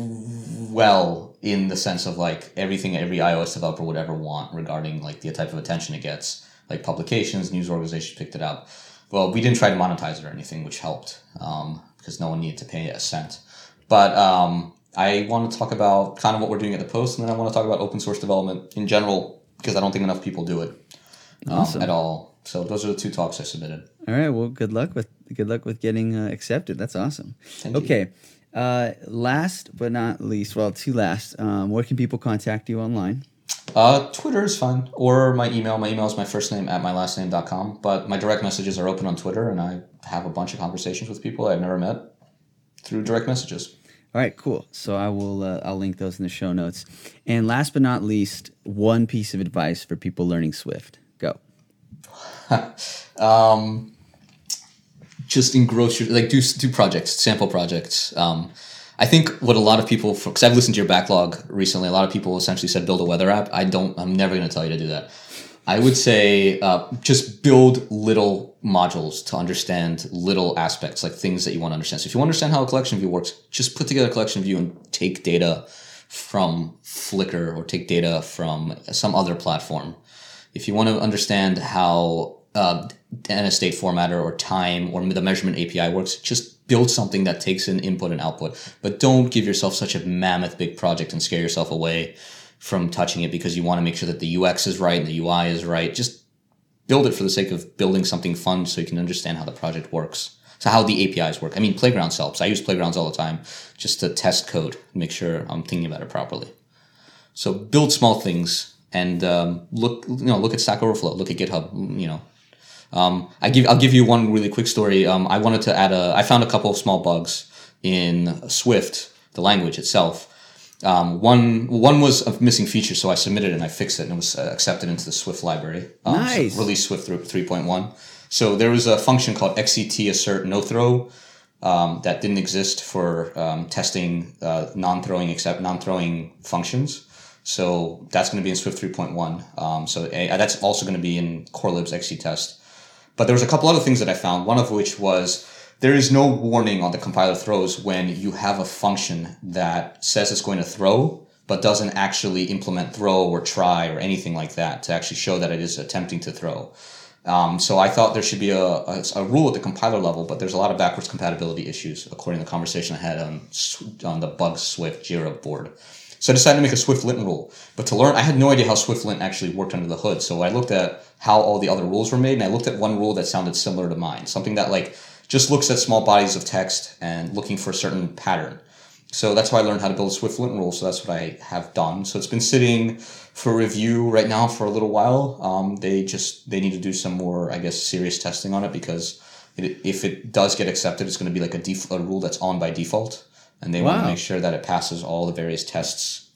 well in the sense of like everything every iOS developer would ever want regarding like the type of attention it gets. Like publications, news organizations picked it up. Well, we didn't try to monetize it or anything, which helped um, because no one needed to pay a cent. But um, I want to talk about kind of what we're doing at the Post, and then I want to talk about open source development in general because I don't think enough people do it um, Awesome. at all. So those are the two talks I submitted. All right. Well, good luck with good luck with getting uh, accepted. That's awesome. Thank okay. Uh, last but not least, well, two last. Um, where can people contact you online? Uh, Twitter is fine, or my email. My email is my first name at my last name.com. But my direct messages are open on Twitter, and I have a bunch of conversations with people I've never met through direct messages. All right, cool. So I will uh, I'll link those in the show notes. And last but not least, one piece of advice for people learning Swift. Go. [LAUGHS] um, just engross your like do do projects, sample projects. Um, I think what a lot of people, because I've listened to your backlog recently, a lot of people essentially said build a weather app. I don't. I'm never going to tell you to do that. I would say uh, just build little modules to understand little aspects, like things that you want to understand. So if you understand how a collection view works, just put together a collection view and take data from Flickr or take data from some other platform. If you want to understand how uh, data state formatter or time or the measurement API works, just build something that takes in input and output. But don't give yourself such a mammoth big project and scare yourself away from touching it because you want to make sure that the UX is right and the UI is right. Just build it for the sake of building something fun so you can understand how the project works. So how the APIs work. I mean, Playgrounds helps. I use Playgrounds all the time just to test code, make sure I'm thinking about it properly. So build small things and um, look, you know, look at Stack Overflow, look at GitHub. You know, um, I give I'll give you one really quick story. Um, I wanted to add a. I found a couple of small bugs in Swift, the language itself. Um, one one was a missing feature, so I submitted it and I fixed it, and it was uh, accepted into the Swift library. Um, nice. So release Swift three point one. So there was a function called XCTAssertNoThrow um, that didn't exist for um, testing uh, non-throwing except non-throwing functions. So that's going to be in Swift 3.1. Um, so uh, that's also going to be in Corelib's XCTest. But there was a couple other things that I found. One of which was there is no warning on the compiler throws when you have a function that says it's going to throw but doesn't actually implement throw or try or anything like that to actually show that it is attempting to throw. Um, so I thought there should be a, a, a, rule at the compiler level, but there's a lot of backwards compatibility issues according to the conversation I had on, on the Bug Swift Jira board. So I decided to make a SwiftLint rule. But to learn, I had no idea how SwiftLint actually worked under the hood. So I looked at how all the other rules were made, and I looked at one rule that sounded similar to mine, something that like just looks at small bodies of text and looking for a certain pattern. So that's how I learned how to build a SwiftLint rule. So that's what I have done. So it's been sitting for review right now for a little while. Um, they just they need to do some more, I guess, serious testing on it because it, if it does get accepted, it's going to be like a, def- a rule that's on by default, and they wow. want to make sure that it passes all the various tests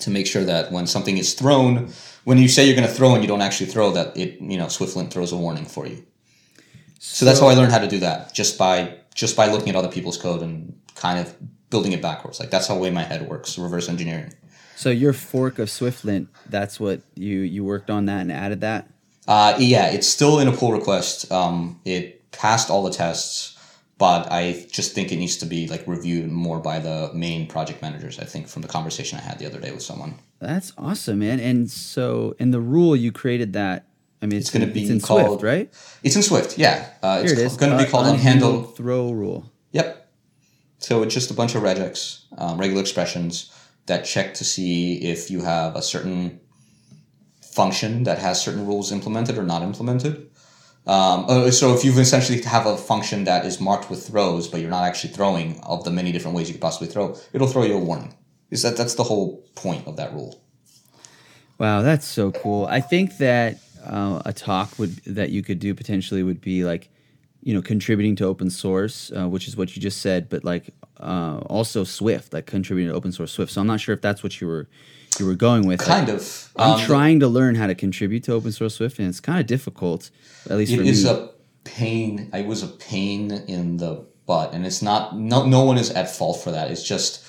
to make sure that when something is thrown, when you say you're going to throw and you don't actually throw, that it you know SwiftLint throws a warning for you. So, so that's how I learned how to do that just by just by looking at other people's code and kind of building it backwards. Like that's how the way my head works, reverse engineering. So your fork of SwiftLint, that's what you you worked on that and added that. Uh, yeah, it's still in a pull request. Um, it passed all the tests, but I just think it needs to be like reviewed more by the main project managers. I think from the conversation I had the other day with someone. That's awesome, man. And so in the rule, you created that. I mean, it's, it's going to be in called, Swift, right? It's in Swift, yeah. Uh, Here it's going to be called uh, unhandled throw rule. Yep. So it's just a bunch of regex, um, regular expressions that check to see if you have a certain function that has certain rules implemented or not implemented. Um, uh, so if you essentially have a function that is marked with throws, but you're not actually throwing of the many different ways you could possibly throw, it'll throw you a warning. Is that that's the whole point of that rule? Wow, that's so cool. I think that uh, a talk would that you could do potentially would be like, you know, contributing to open source, uh, which is what you just said, but like uh, also Swift, like contributing to open source Swift. So I'm not sure if that's what you were you were going with. Kind like, of. I'm um, trying to learn how to contribute to open source Swift, and it's kind of difficult. At least it for is me. a pain. It was a pain in the butt, and it's not. No, no one is at fault for that. It's just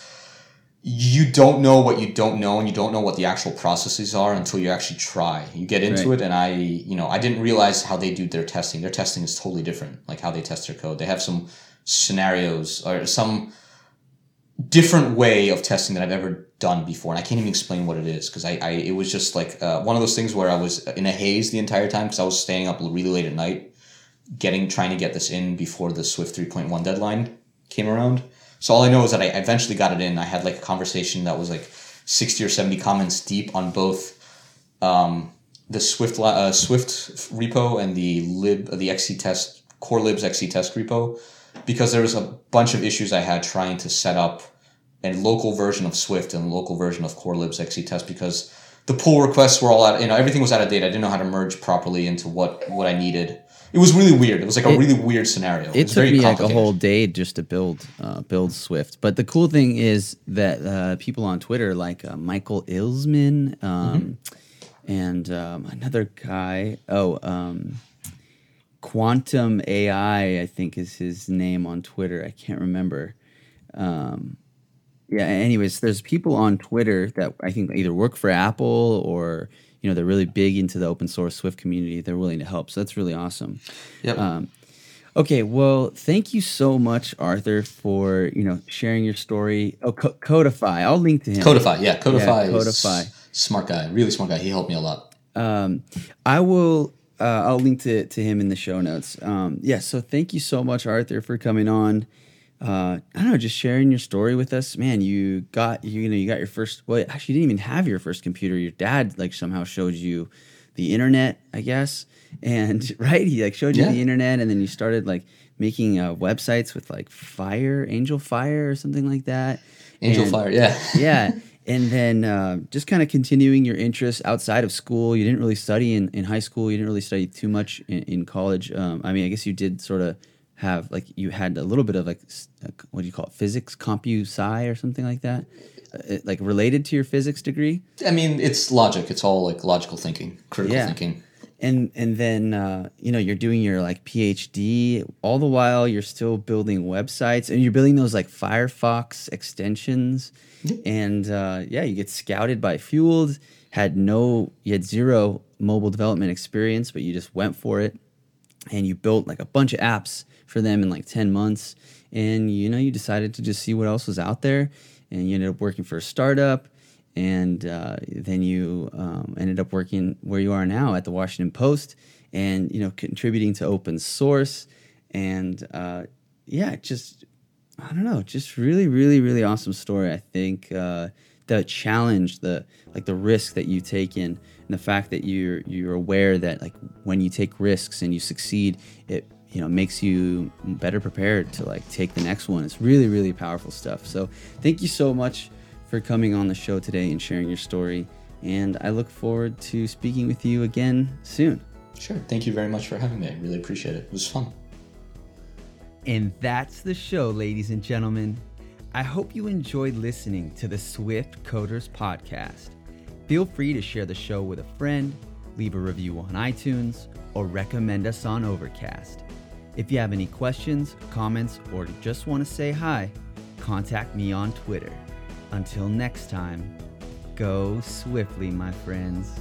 you don't know what you don't know and you don't know what the actual processes are until you actually try you get into right. it and i you know i didn't realize how they do their testing their testing is totally different like how they test their code they have some scenarios or some different way of testing that I've ever done before, and I can't even explain what it is because I, I it was just like uh, one of those things where I was in a haze the entire time because I was staying up really late at night, getting trying to get this in before the Swift three point one deadline came around. So all I know is that I eventually got it in. I had like a conversation that was like sixty or seventy comments deep on both. Um, the Swift uh, Swift repo and the lib the XCTest Corelib's XCTest repo because there was a bunch of issues I had trying to set up a local version of Swift and local version of Corelib's XCTest because the pull requests were all out. You know, everything was out of date. I didn't know how to merge properly into what what I needed. It was really weird. It was like a it, really weird scenario. It, it took me like a whole day just to build uh, build Swift. But the cool thing is that uh, people on Twitter, like uh, Michael Ilseman um, mm-hmm. and um, another guy, oh. Um, Quantum AI, I think is his name on Twitter. I can't remember. Um, yeah. Anyways, there's people on Twitter that I think either work for Apple or you know they're really big into the open source Swift community. They're willing to help, so that's really awesome. Yep. Um, okay, well, thank you so much, Arthur, for you know sharing your story. Oh, Co- CodaFi, I'll link to him. CodaFi, yeah, CodaFi, yeah, CodaFi, smart guy, really smart guy. He helped me a lot. Um, I will uh, I'll link to, to him in the show notes. Um, yeah, so thank you so much, Arthur, for coming on. Uh, I don't know, just sharing your story with us. Man, you got you, know you got your first. Well, actually, you didn't even have your first computer. Your dad like somehow showed you the internet, I guess. And [LAUGHS] right, he like showed you Yeah. the internet, and then you started like making uh, websites with like Fire, Angelfire, or something like that. Angel And- Fire, yeah. [LAUGHS] yeah. [LAUGHS] And then uh, just kind of continuing your interests outside of school. You didn't really study in, in high school. You didn't really study too much in, in college. Um, I mean, I guess you did sort of have like you had a little bit of like what do you call it, physics, compu sci, or something like that, uh, like related to your physics degree. I mean, it's logic. It's all like logical thinking, critical Yeah. thinking. and and then uh, you know you're doing your like PhD all the while you're still building websites and you're building those like Firefox extensions and uh, yeah you get scouted by Fueled had no you had zero mobile development experience but you just went for it and you built like a bunch of apps for them in like 10 months. And you know you decided to just see what else was out there and you ended up working for a startup and uh, then you um, ended up working where you are now at the washington post and you know contributing to open source. And uh, yeah just i don't know just really really really awesome story i think uh, the challenge the like the risk that you take in and the fact that you're you're aware that like when you take risks and you succeed it you know makes you better prepared to like take the next one it's really really powerful stuff so thank you so much for coming on the show today and sharing your story and i look forward to speaking with you again soon Sure. Thank you very much for having me. I really appreciate it. It was fun. And that's the show, ladies and gentlemen. I hope you enjoyed listening to the Swift Coders podcast. Feel free to share the show with a friend, leave a review on iTunes, or recommend us on Overcast. If you have any questions, comments, or just want to say hi, contact me on Twitter. Until next time, go swiftly, my friends.